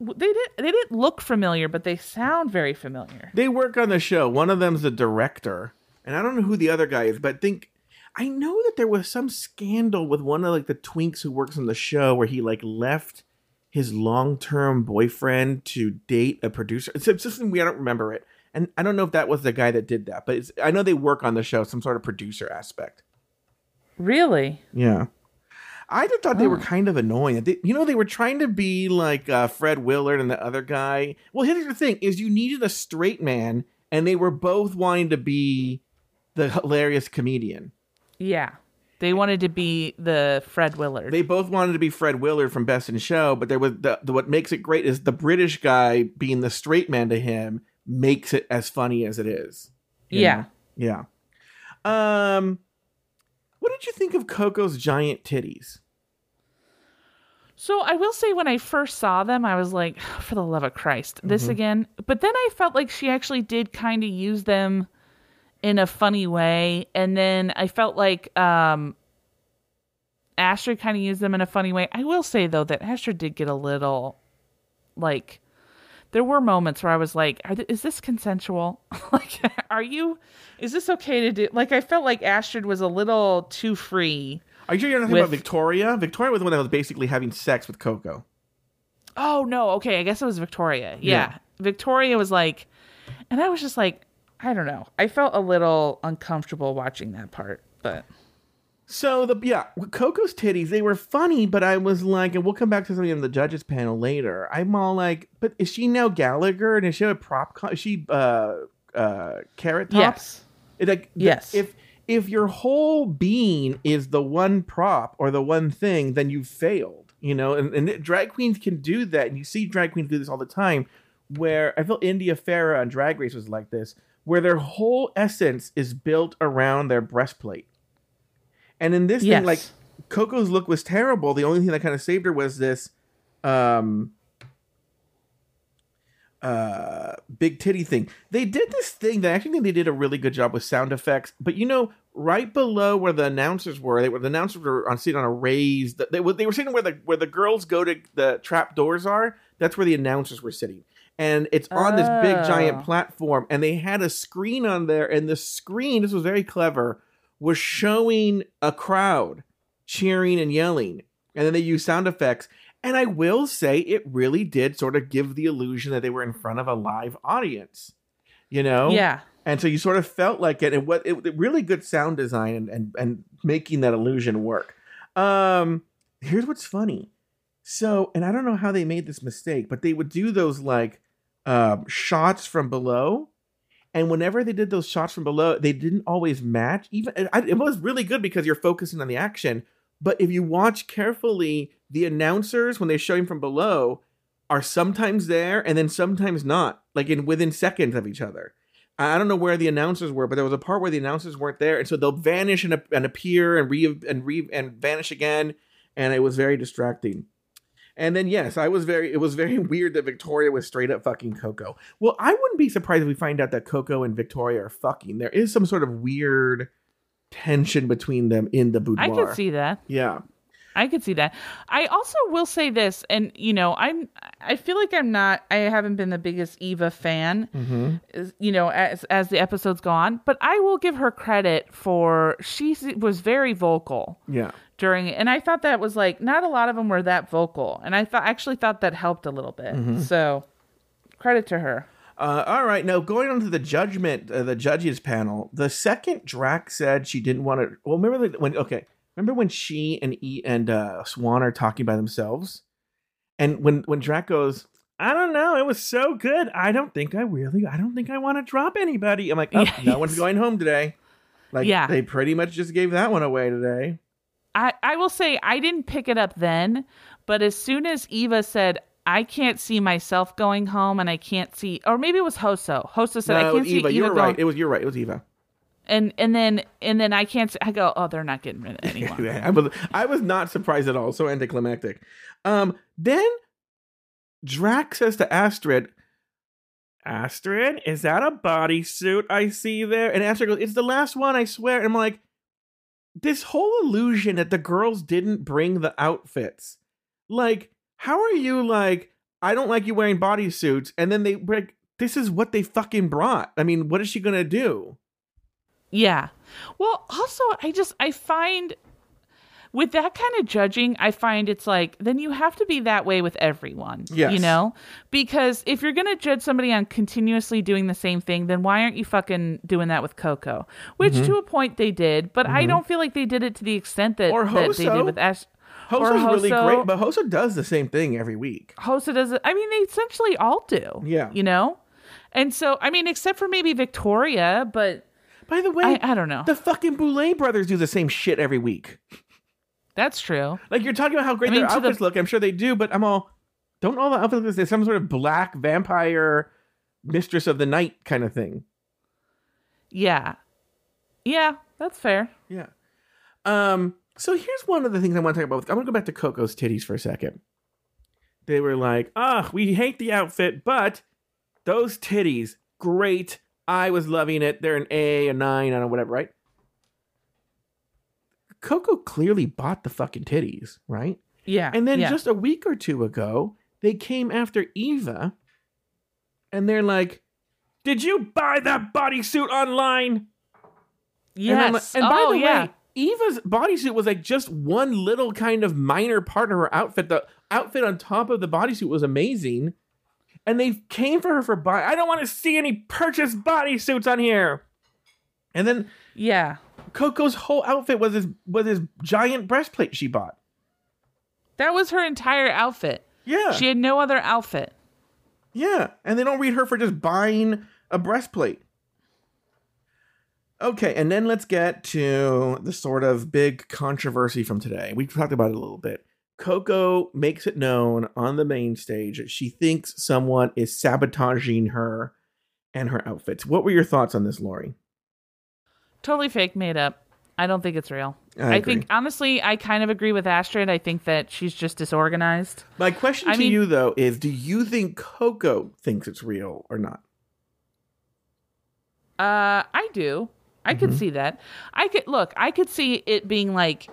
They did. They didn't look familiar, but they sound very familiar. They work on the show. One of them's the director, and I don't know who the other guy is, but I think I know that there was some scandal with one of like the twinks who works on the show where he like left his long-term boyfriend to date a producer. It's it's something we I don't remember it, and I don't know if that was the guy that did that, but it's, I know they work on the show, some sort of producer aspect. Really? Yeah. I just thought they were kind of annoying. They, you know, they were trying to be like uh, Fred Willard and the other guy. Well, here's the thing: is you needed a straight man, and they were both wanting to be the hilarious comedian. Yeah. They wanted to be the Fred Willard. They both wanted to be Fred Willard from Best in Show, but there was the, the what makes it great is the British guy being the straight man to him makes it as funny as it is. yeah. know? Yeah. Um, what did you think of Coco's giant titties? So I will say when I first saw them, I was like, (sighs) for the love of Christ, this again. But then I felt like she actually did kind of use them in a funny way. And then I felt like um Astrid kind of used them in a funny way. I will say though that Astrid did get a little like there were moments where I was like, Are th- is this consensual? (laughs) like, are you, is this okay to do? Like, I felt like Astrid was a little too free Are you sure you're not talking With- about Victoria? Victoria was the one that was basically having sex with Coco. Oh no, okay, I guess it was Victoria. Yeah. Yeah. Victoria was like and I was just like, I don't know. I felt a little uncomfortable watching that part, but So the yeah, Coco's titties, they were funny, but I was like, and we'll come back to something in the judges panel later. I'm all like, but is she now Gallagher and is she a prop? Co- is she uh uh carrot tops? yes. It, like, Yes. If if your whole being is the one prop or the one thing, then you've failed. You know, and, and drag queens can do that, and you see drag queens do this all the time. Where I feel India Ferrah on Drag Race was like this, where their whole essence is built around their breastplate. And in this Yes. thing, like Coco's look was terrible. The only thing that kind of saved her was this um uh big titty thing. They did this thing that I actually think they did a really good job with sound effects. But you know, right below where the announcers were, they were the announcers were on sitting on a raised. They were they were sitting where the where the girls go to the trap doors are. That's where the announcers were sitting. And it's on this big giant Oh. platform, and they had a screen on there, and the screen, this was very clever, was showing a crowd cheering and yelling. And then they used sound effects. And I will say it really did sort of give the illusion that they were in front of a live audience. You know? Yeah. And so you sort of felt like it and what it, it- really good sound design and, and and making that illusion work. Um here's what's funny. So, and I don't know how they made this mistake, but they would do those like um shots from below. And whenever they did those shots from below, they didn't always match. Even it was really good because you're focusing on the action. But if you watch carefully, the announcers when they show him from below are sometimes there and then sometimes not, like in within seconds of each other. I I don't know where the announcers were, but there was a part where the announcers weren't there, and so they'll vanish and, and appear and re and re and vanish again, and it was very distracting. And then yes, I was very. It was very (laughs) weird that Victoria was straight up fucking Coco. Well, I wouldn't be surprised if we find out that Coco and Victoria are fucking. There is some sort of weird tension between them in the boudoir. I could see that. Yeah. I could see that. I also will say this, and you know, I'm. I feel like I'm not. I haven't been the biggest Eva fan, Mm-hmm. you know, as as the episodes go on. But I will give her credit for she was very vocal Yeah. During and I thought that was like not a lot of them were that vocal, and I thought actually thought that helped a little bit. Mm-hmm. So, credit to her. Uh, all right, now going on to the judgment, uh, the judges panel. The second Drac said she didn't want to. Well, remember the, when? Okay, remember when she and E and uh, Swan are talking by themselves, and when when Drac goes, I don't know, it was so good. I don't think I really, I don't think I want to drop anybody. I'm like, oh, (laughs) no one's going home today. Like, Yeah. they pretty much just gave that one away today. I, I will say I didn't pick it up then, but as soon as Eva said, I can't see myself going home and I can't see or maybe it was Hoso. Hoso said I no, it can't was see Eva. Eva You were going right. It was you're right. It was Eva. and and then and then I can't see, I go, Oh, they're not getting rid of (laughs) anyone. I was I was not surprised at all. So anticlimactic. Um, then Drac says to Astrid, Astrid, is that a bodysuit I see there? And Astrid goes, It's the last one, I swear. And I'm like, this whole illusion that the girls didn't bring the outfits. Like, how are you like, I don't like you wearing bodysuits, and then they break this is what they fucking brought. I mean, what is she gonna do? Yeah. Well, also, I just I find with that kind of judging, I find it's like then you have to be that way with everyone. Yes. You know? Because if you're gonna judge somebody on continuously doing the same thing, then why aren't you fucking doing that with Coco? Which Mm-hmm. to a point they did, but I don't feel like they did it to the extent that, that they did with Ash. Or Hoso's really great, but Hoso does the same thing every week. Hoso does it. I mean, they essentially all do. Yeah. You know? And so, I mean, except for maybe Victoria, but By the way, I, I don't know. the fucking Boulet brothers do the same shit every week. That's true. Like you're talking about how great I mean, their to the- outfits look. I'm sure they do, but I'm all don't all the outfits look there's some sort of black vampire mistress of the night kind of thing. Yeah. Yeah, that's fair. Yeah. Um. So here's one of the things I want to talk about. I'm gonna go back to Coco's titties for a second. They were like, "Ah, we hate the outfit, but those titties, great. I was loving it. They're an A, a nine, I don't know, whatever, right?" Coco clearly bought the fucking titties, right? Yeah. And then yeah. just a week or two ago, they came after Eva and they're like, Did you buy that bodysuit online? And, like- yes. and by oh, the yeah. way, Eva's bodysuit was like just one little kind of minor part of her outfit. The outfit on top of the bodysuit was amazing. And they came for her for buy. I don't want to see any purchased bodysuits on here. And then Yeah. Coco's whole outfit was this was this giant breastplate she bought. That was her entire outfit. Yeah. She had no other outfit. Yeah, and they don't read her for just buying a breastplate. Okay, and then let's get to the sort of big controversy from today. We talked about it a little bit. Coco makes it known on the main stage that she thinks someone is sabotaging her and her outfits. What were your thoughts on this, Lori? Totally fake, made up. I don't think it's real. I I, think honestly, I kind of agree with Astrid. I think that she's just disorganized. My question I to mean- you though is do you think Coco thinks it's real or not? Uh, I do. I could Mhm. see that. I could look. I could see it being like,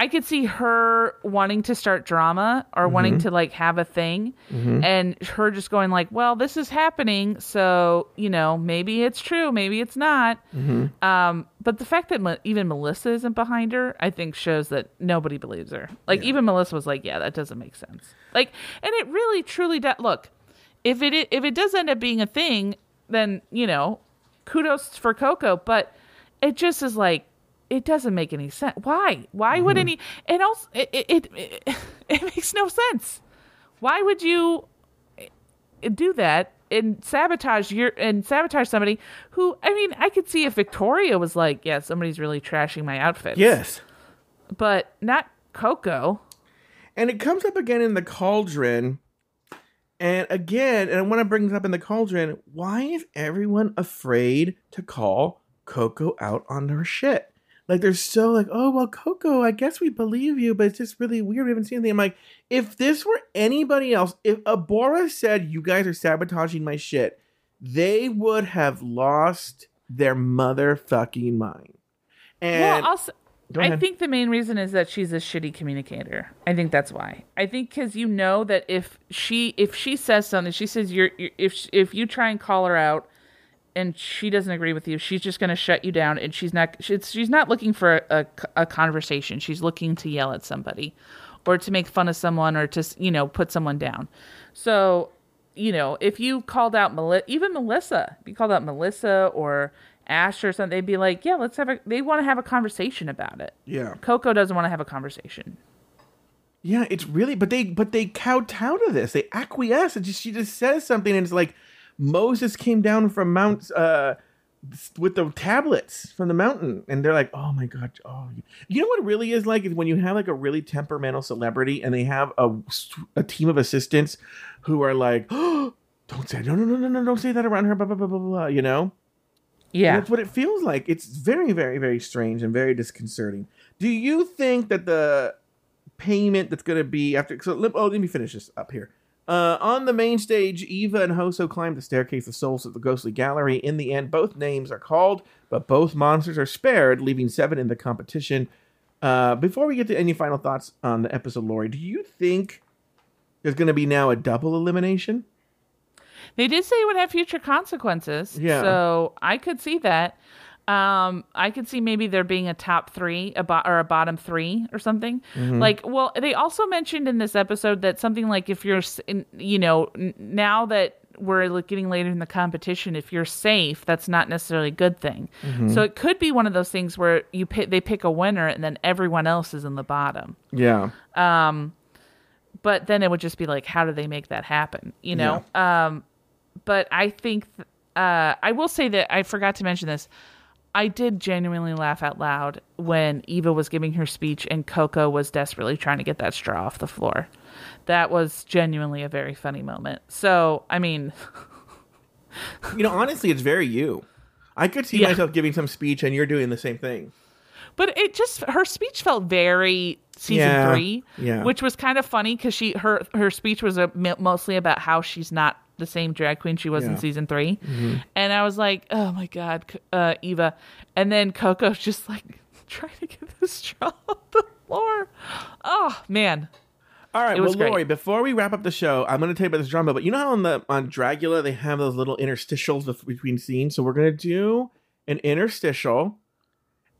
I could see her wanting to start drama or wanting Mhm. to like have a thing, Mhm. and her just going like, "Well, this is happening, so you know, maybe it's true, maybe it's not." Mhm. Um, but the fact that even Melissa isn't behind her, I think shows that nobody believes her. Like Yeah. even Melissa was like, "Yeah, that doesn't make sense." Like, and it really, truly does. Look, if it if it does end up being a thing, then you know, kudos for Coco. But it just is like it doesn't make any sense. Why? Why would mm-hmm. any? And also, it it, it (laughs) it makes no sense. Why would you eh, do that and sabotage your and sabotage somebody who I mean I could see if Victoria was like, yeah, somebody's really trashing my outfit. Yes. But not Coco. And it comes up again in the cauldron. And again, and I want to bring this up in the cauldron. Why is everyone afraid to call Coco out on her shit? Like they're so like, oh well, Coco, I guess we believe you, but it's just really weird. We haven't seen anything. I'm like, if this were anybody else, if Abora said you guys are sabotaging my shit, they would have lost their motherfucking mind. And well, also I think the main reason is that she's a shitty communicator. I think that's why. I think because you know that if she if she says something, she says you're, you're if if you try and call her out, and she doesn't agree with you, she's just going to shut you down, and she's not she's she's not looking for a, a conversation. She's looking to yell at somebody, or to make fun of someone, or to you know put someone down. So you know if you called out Meli- even Melissa, if you called out Melissa or Ash or something, they'd be like, yeah, let's have a. They want to have a conversation about it. yeah. Coco doesn't want to have a conversation. Yeah, it's really, but they, but they kowtow to this. They acquiesce. And just, she just says something, and it's like Moses came down from Mount uh, with the tablets from the mountain, and they're like, "Oh my god!" Oh, you know what it really is like is when you have like a really temperamental celebrity, and they have a a team of assistants who are like, "Oh, (gasps) don't say no, no, no, no, no, don't say that around her." Blah blah blah blah blah. You know. Yeah. That's what it feels like. It's very, very, very strange and very disconcerting. Do you think that the payment that's going to be after? So let, oh, let me finish this up here. Uh, on the main stage, Eva and Hoso climb the staircase of souls of the ghostly gallery. In the end, both names are called, but both monsters are spared, leaving seven in the competition. Uh, before we get to any final thoughts on the episode, Lori, do you think there's going to be now a double elimination? They did say it would have future consequences. Yeah. So I could see that. Um, I could see maybe there being a top three, a bo- or a bottom three, or something. Mm-hmm. Like, well, they also mentioned in this episode that something like if you're, you know, now that we're getting later in the competition, if you're safe, that's not necessarily a good thing. Mm-hmm. So it could be one of those things where you pick, they pick a winner and then everyone else is in the bottom. Yeah. Um, but then it would just be like, how do they make that happen? You know? Um, but I think, th- uh, I will say that I forgot to mention this. I did genuinely laugh out loud when Eva was giving her speech and Coco was desperately trying to get that straw off the floor. That was genuinely a very funny moment. So, I mean, (laughs) You know, honestly, it's very you. I could see Yeah. myself giving some speech, and you're doing the same thing. but it just her speech felt very season Yeah, three, yeah. which was kind of funny because she her her speech was a, mostly about how she's not the same drag queen she was in Yeah. Mm-hmm. season 3 and I was like, oh my god, uh, Eva, and then Coco's just like (laughs) trying to get this straw (laughs) off the floor. Oh man, All right, well, great. Lori, before we wrap up the show, I'm going to tell you about this drama. But you know how on the on Dragula they have those little interstitials between scenes. So we're going to do an interstitial,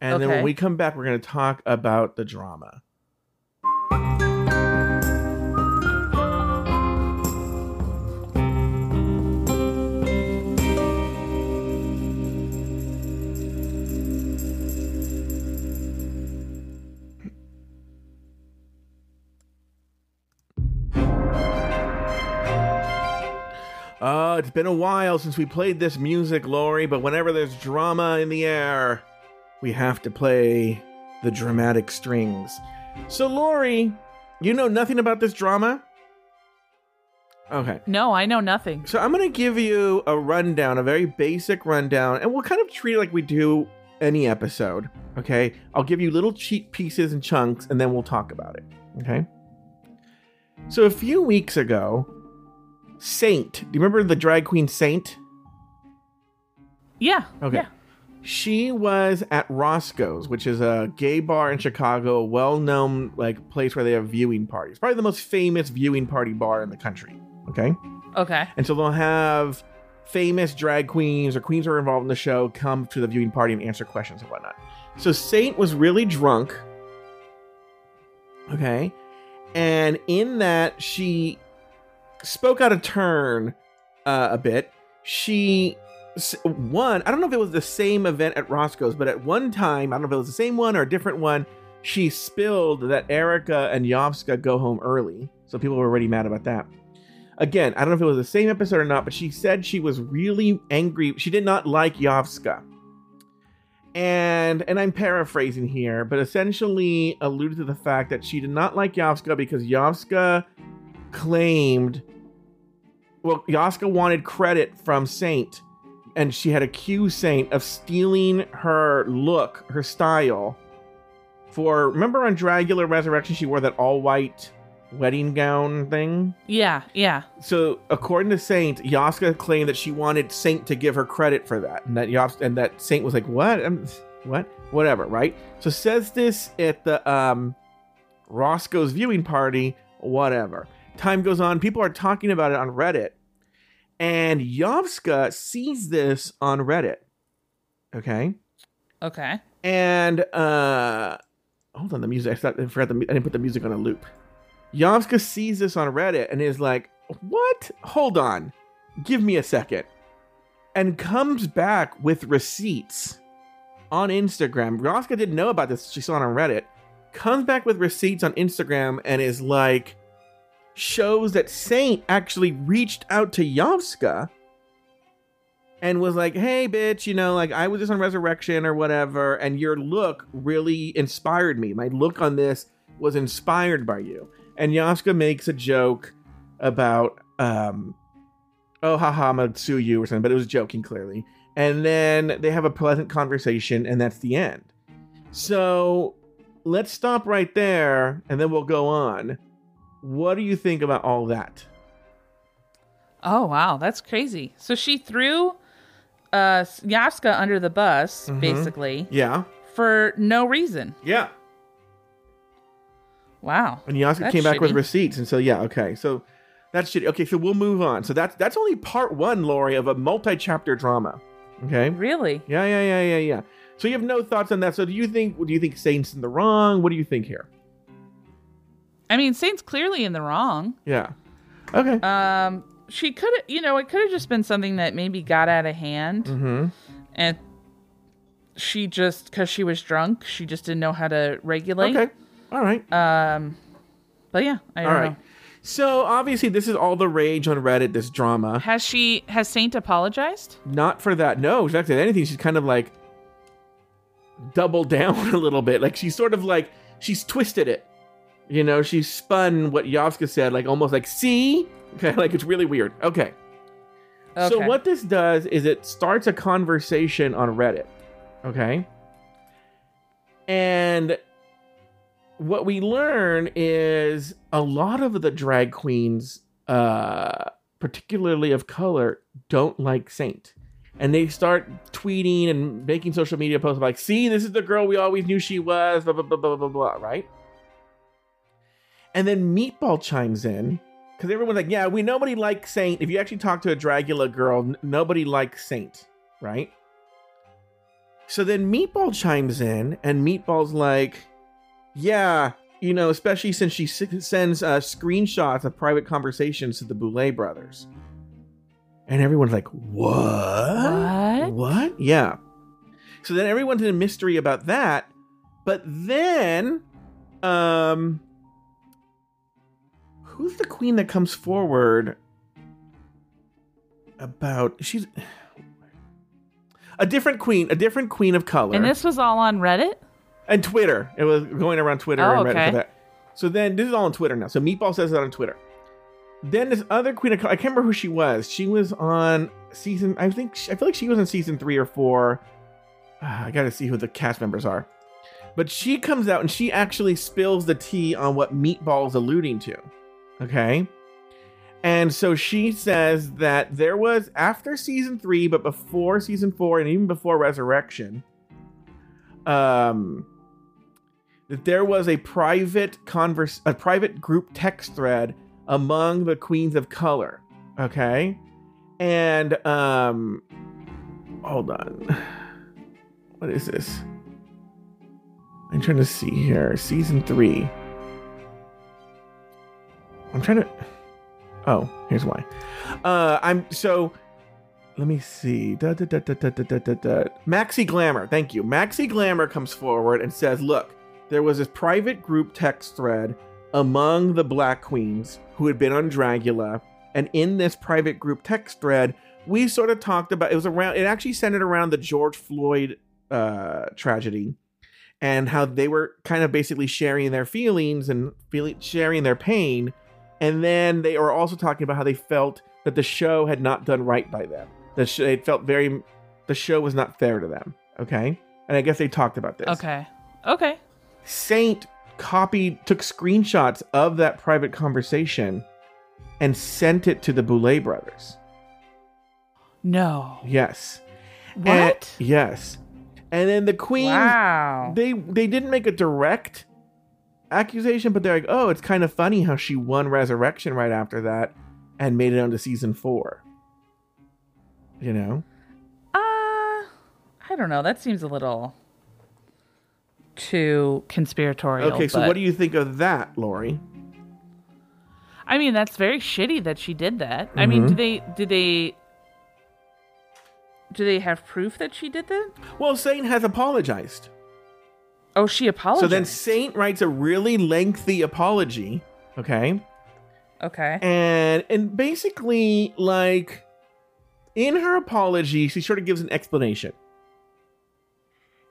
And then when we come back, we're going to talk about the drama. It's been a while since we played this music, Lori, but whenever there's drama in the air, we have to play the dramatic strings. So, Lori, you know nothing about this drama? Okay. No, I know nothing. So, I'm going to give you a rundown, a very basic rundown, and we'll kind of treat it like we do any episode. Okay. I'll give you little cheat pieces and chunks, and then we'll talk about it. Okay. So, a few weeks ago, Saint, do you remember the drag queen Saint? Yeah. Okay. Yeah. She was at Roscoe's, which is a gay bar in Chicago, a well-known like place where they have viewing parties. Probably the most famous viewing party bar in the country. Okay. Okay. And so they'll have famous drag queens or queens who are involved in the show come to the viewing party and answer questions and whatnot. So Saint was really drunk. Okay. And in that, she spoke out of turn uh, a bit. She, one, I don't know if it was the same event at Roscoe's, but at one time, I don't know if it was the same one or a different one, she spilled that Erica and Yovska go home early. So people were already mad about that again, I don't know if it was the same episode or not, but she said she was really angry. She did not like Yovska. And and I'm paraphrasing here, but essentially alluded to the fact that she did not like Yovska because Yovska claimed well, Yovska wanted credit from Saint, and she had accused Saint of stealing her look, her style. For remember on Dragula Resurrection, she wore that all white wedding gown thing? Yeah. Yeah. So, according to Saint, Yovska claimed that she wanted Saint to give her credit for that, and that Yas- and that Saint was like, "What? Um, what? Whatever." Right? So says this at the um, Roscoe's viewing party. Whatever. Time goes on. People are talking about it on Reddit, and Yovska sees this on Reddit. Okay, Okay. and uh, hold on, the music. I, thought, I forgot the. I didn't put the music on a loop. Yovska sees this on Reddit and is like, What? Hold on. Give me a second. And comes back with receipts on Instagram. Yovska didn't know about this. She saw it on Reddit. Comes back with receipts on Instagram and is like, shows that Saint actually reached out to Yovska and was like, hey, bitch, you know, like I was just on Resurrection or whatever, and your look really inspired me. My look on this was inspired by you. And Yovska makes a joke about, um, oh, haha, I'm gonna sue you or something, but it was joking clearly. And then they have a pleasant conversation, and that's the end. So let's stop right there, and then we'll go on. What do you think about all that? Oh wow, that's crazy. So she threw uh Yovska under the bus, Mhm. basically, Yeah, for no reason. yeah. Wow. And Yovska came back with receipts, and so yeah, okay, so that's shitty. Okay, so we'll move on. So that's that's only part one, Lori, of a multi-chapter drama. Okay. Really? Yeah, yeah, yeah, yeah, yeah. So you have no thoughts on that. So do you think? Do you think Saint's in the wrong? What do you think here? I mean, Saint's clearly in the wrong. Yeah. Okay. Um, she could have, you know, it could have just been something that maybe got out of hand, mm-hmm. and she just, because she was drunk, she just didn't know how to regulate. Okay. All right. Um, but yeah, I don't All right. know. So obviously this is all the rage on Reddit. This drama. Has she? Has Saint apologized? Not for that. No, fact, if anything, she's kind of like doubled (laughs) down a little bit. Like she's sort of like she's twisted it. You know, she spun what Yovska said, like almost like see. (laughs) Okay, like it's really weird. Okay. So what this does is it starts a conversation on Reddit. Okay. And what we learn is a lot of the drag queens, uh, particularly of color, don't like Saint. And they start tweeting and making social media posts like, see, this is the girl we always knew she was, blah, blah, blah, blah, blah, blah, right? And then Meatball chimes in because everyone's like, yeah, we nobody likes Saint. If you actually talk to a Dragula girl, n- nobody likes Saint, right? So then Meatball chimes in, and Meatball's like, "Yeah, you know, especially since she s- sends uh, screenshots of private conversations to the Boulet brothers." And everyone's like, "What? What? What? Yeah." So then everyone's in a mystery about that, but then, um, who's the queen that comes forward about? She's a different queen, a different queen of color, And this was all on Reddit? and Twitter. It was going around Twitter Oh, and Reddit okay. for that. So then this is all on Twitter now. So Meatball says that on Twitter. Then this other queen of color, I can't remember who she was. She was on season. I think I feel like she was in season three or four. Ah, I got to see who the cast members are. But she comes out and she actually spills the tea on what Meatball's alluding to. Okay. And so she says that there was after season three, but before season four, and even before Resurrection, um, that there was a private converse, a private group text thread among the queens of color. Okay, and um, hold on, (sighs) what is this? I'm trying to see here. Season three. I'm trying to. Oh, here's why. Uh, I'm so. Let me see. Da, da, da, da, da, da, da, da. Maxi Glamour, thank you. Maxi Glamour comes forward and says, "Look, there was this private group text thread among the Black Queens who had been on Dragula, and in this private group text thread, we sort of talked about it was around. It actually centered around the George Floyd uh, tragedy." And how they were kind of basically sharing their feelings and feeling, sharing their pain, and then they were also talking about how they felt that the show had not done right by them. The sh- they felt very, the show was not fair to them. Okay, and I guess they talked about this. Okay. Okay. Saint copied, took screenshots of that private conversation, and sent it to the Boulet brothers. No. Yes. And- What? yes. And then the queen wow. they they didn't make a direct accusation, but they're like, oh, it's kind of funny how she won Resurrection right after that and made it onto season four. You know? Uh, I don't know. That seems a little too conspiratorial. Okay, so but- what do you think of that, Lori? I mean, that's very shitty that she did that. I mean, do they do they do they have proof that she did that? Well, Saint has apologized. Oh, she apologized. So then Saint writes a really lengthy apology, okay? okay. And and basically like in her apology, she sort of gives an explanation.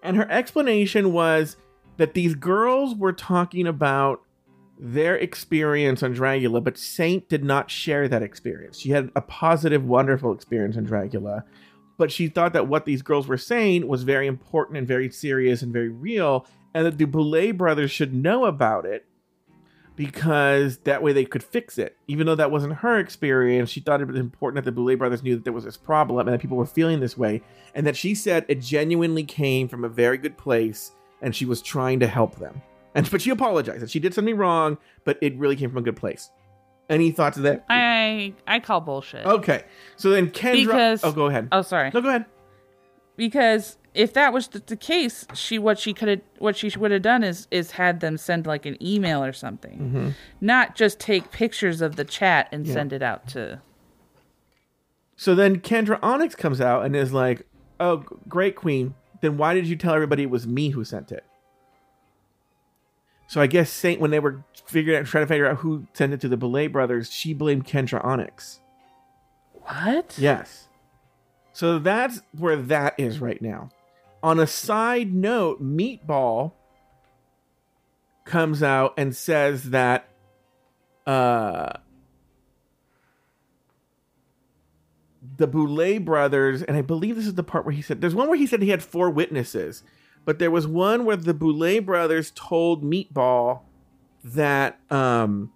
And her explanation was that these girls were talking about their experience on Dragula, but Saint did not share that experience. She had a positive, wonderful experience on Dragula, but she thought that what these girls were saying was very important and very serious and very real, and that the Boulet brothers should know about it because that way they could fix it. Even though that wasn't her experience, she thought it was important that the Boulet brothers knew that there was this problem and that people were feeling this way, and that she said it genuinely came from a very good place, and she was trying to help them. And but she apologized that she did something wrong, but it really came from a good place. Any thoughts of that? I I call bullshit. okay, so then Kendra. Because- oh, go ahead. Oh, sorry. No, go ahead. Because if that was the, the case, she what she could have what she would have done is is had them send like an email or something, Mm-hmm. not just take pictures of the chat and send it out to. So then Kendra Onyx comes out and is like, "Oh, great queen. Then why did you tell everybody it was me who sent it?" So I guess Saint, when they were figuring out, trying to figure out who sent it to the Boulet brothers, she blamed Kendra Onyx. What? Yes. So that's where that is right now. On a side note, Meatball comes out and says that uh the Boulay brothers, and I believe this is the part where he said there's one where he said he had four witnesses, but there was one where the Boulet brothers told Meatball that um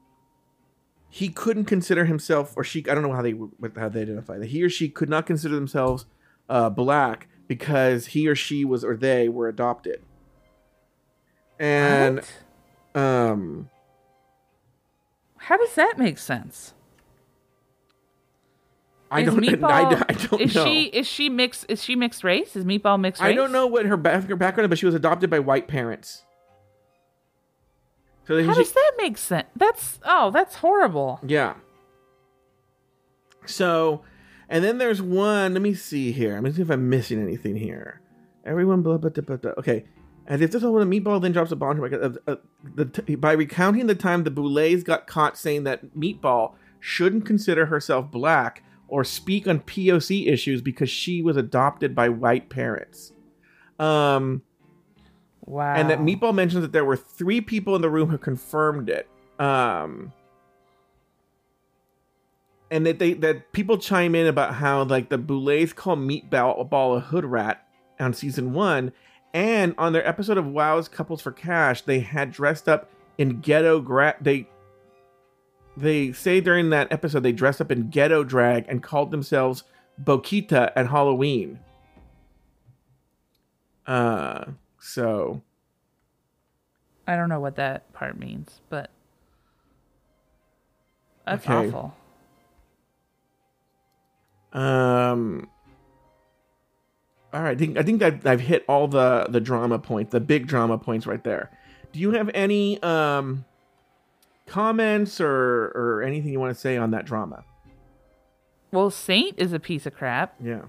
he couldn't consider himself or she I don't know how they how they identify that he or she could not consider themselves uh black because he or she was or they were adopted. And What? um How does that make sense? I is don't. (laughs) Meatball, I, I don't is know. she is she mixed is she mixed race? Is Meatball mixed race? I don't know what her, back, her background is, but she was adopted by white parents. So How she, does that make sense? That's oh, that's horrible. yeah. So, and then there's one. Let me see here. Let me see if I'm missing anything here. Everyone, blah blah blah blah. blah. Okay. And if this the meatball then drops a bomb, uh, uh, the, t- by recounting the time the Boulets got caught saying that meatball shouldn't consider herself black or speak on POC issues because she was adopted by white parents. Um, Wow. and that Meatball mentions that there were three people in the room who confirmed it. Um, and that they that people chime in about how like the Boulets call Meatball Ball a hood rat on season one, and on their episode of Wow's Couples for Cash, they had dressed up in ghetto gra- they they say during that episode they dressed up in ghetto drag and called themselves Boquita at Halloween. Uh, so I don't know what that part means, but that's Okay. awful. Um. All right, I think I think I've, I've hit all the the drama points, the big drama points right there. Do you have any um comments or or anything you want to say on that drama? Well, Saint is a piece of crap. Yeah.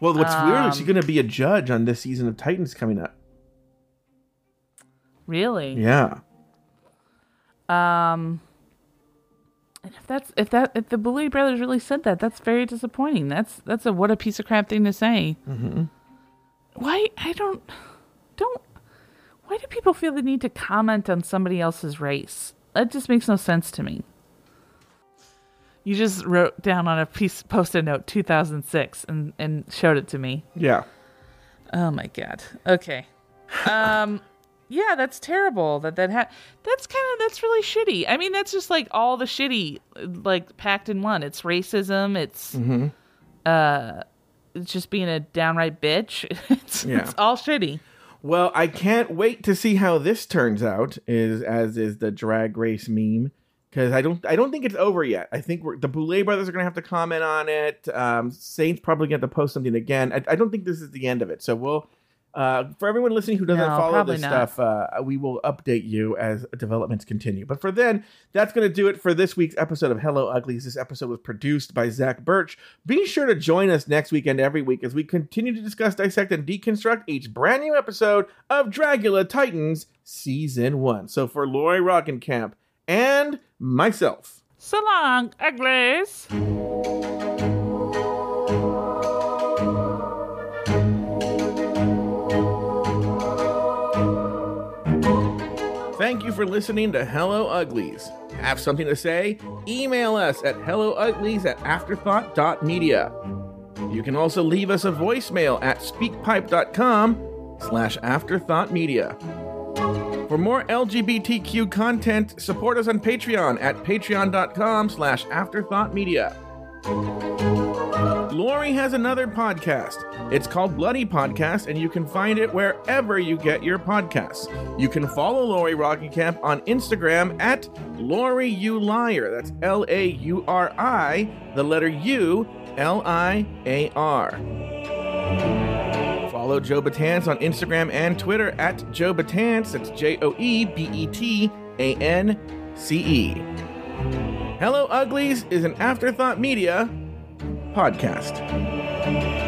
Well, what's weird is she's Um, going to be a judge on this season of Titans coming up. Really? Yeah. Um. And if that's if that if the Boulet brothers really said that, that's very disappointing. That's that's a what a piece of crap thing to say. Mm-hmm. Why I don't don't why do people feel the need to comment on somebody else's race? That just makes no sense to me. You just wrote down on a piece post-it note 2006 and and showed it to me. Yeah. Oh my god. Okay. Um (laughs) yeah, that's terrible. That that ha- that's kind of that's really shitty. I mean, that's just like all the shitty like packed in one. It's racism, it's uh it's just being a downright bitch. (laughs) it's, Yeah. it's all shitty. Well, I can't wait to see how this turns out. Is as is the drag race meme because I don't I don't think it's over yet. I think the Boulet brothers are going to have to comment on it. Um, Saints probably going to post something again. I, I don't think this is the end of it. So we'll. Uh, for everyone listening who doesn't No, follow this not. stuff, uh, we will update you as developments continue. But for then, that's going to do it for this week's episode of Hello Uglies. This episode was produced by Zach Birch. Be sure to join us next week and every week as we continue to discuss, dissect, and deconstruct each brand new episode of Dragula Titans Season 1. So for Lauri Rockenkamp and myself, So long, uglies. For listening to Hello Uglies. Have something to say? Email us at hellouglies at afterthought.media. You can also leave us a voicemail at speakpipe.com slash afterthoughtmedia. For more LGBTQ content, support us on Patreon at patreon.com slash afterthoughtmedia. Lauri has another podcast. It's called Bloody Podcast, and you can find it wherever you get your podcasts. You can follow Lauri Rockenkamp on Instagram at Lauri U Liar. That's L A U R I, the letter U, L I A R. Follow Joe Betance on Instagram and Twitter at Joe Betance. That's J O E B E T A N C E. Hello Uglies is an Afterthought Media podcast.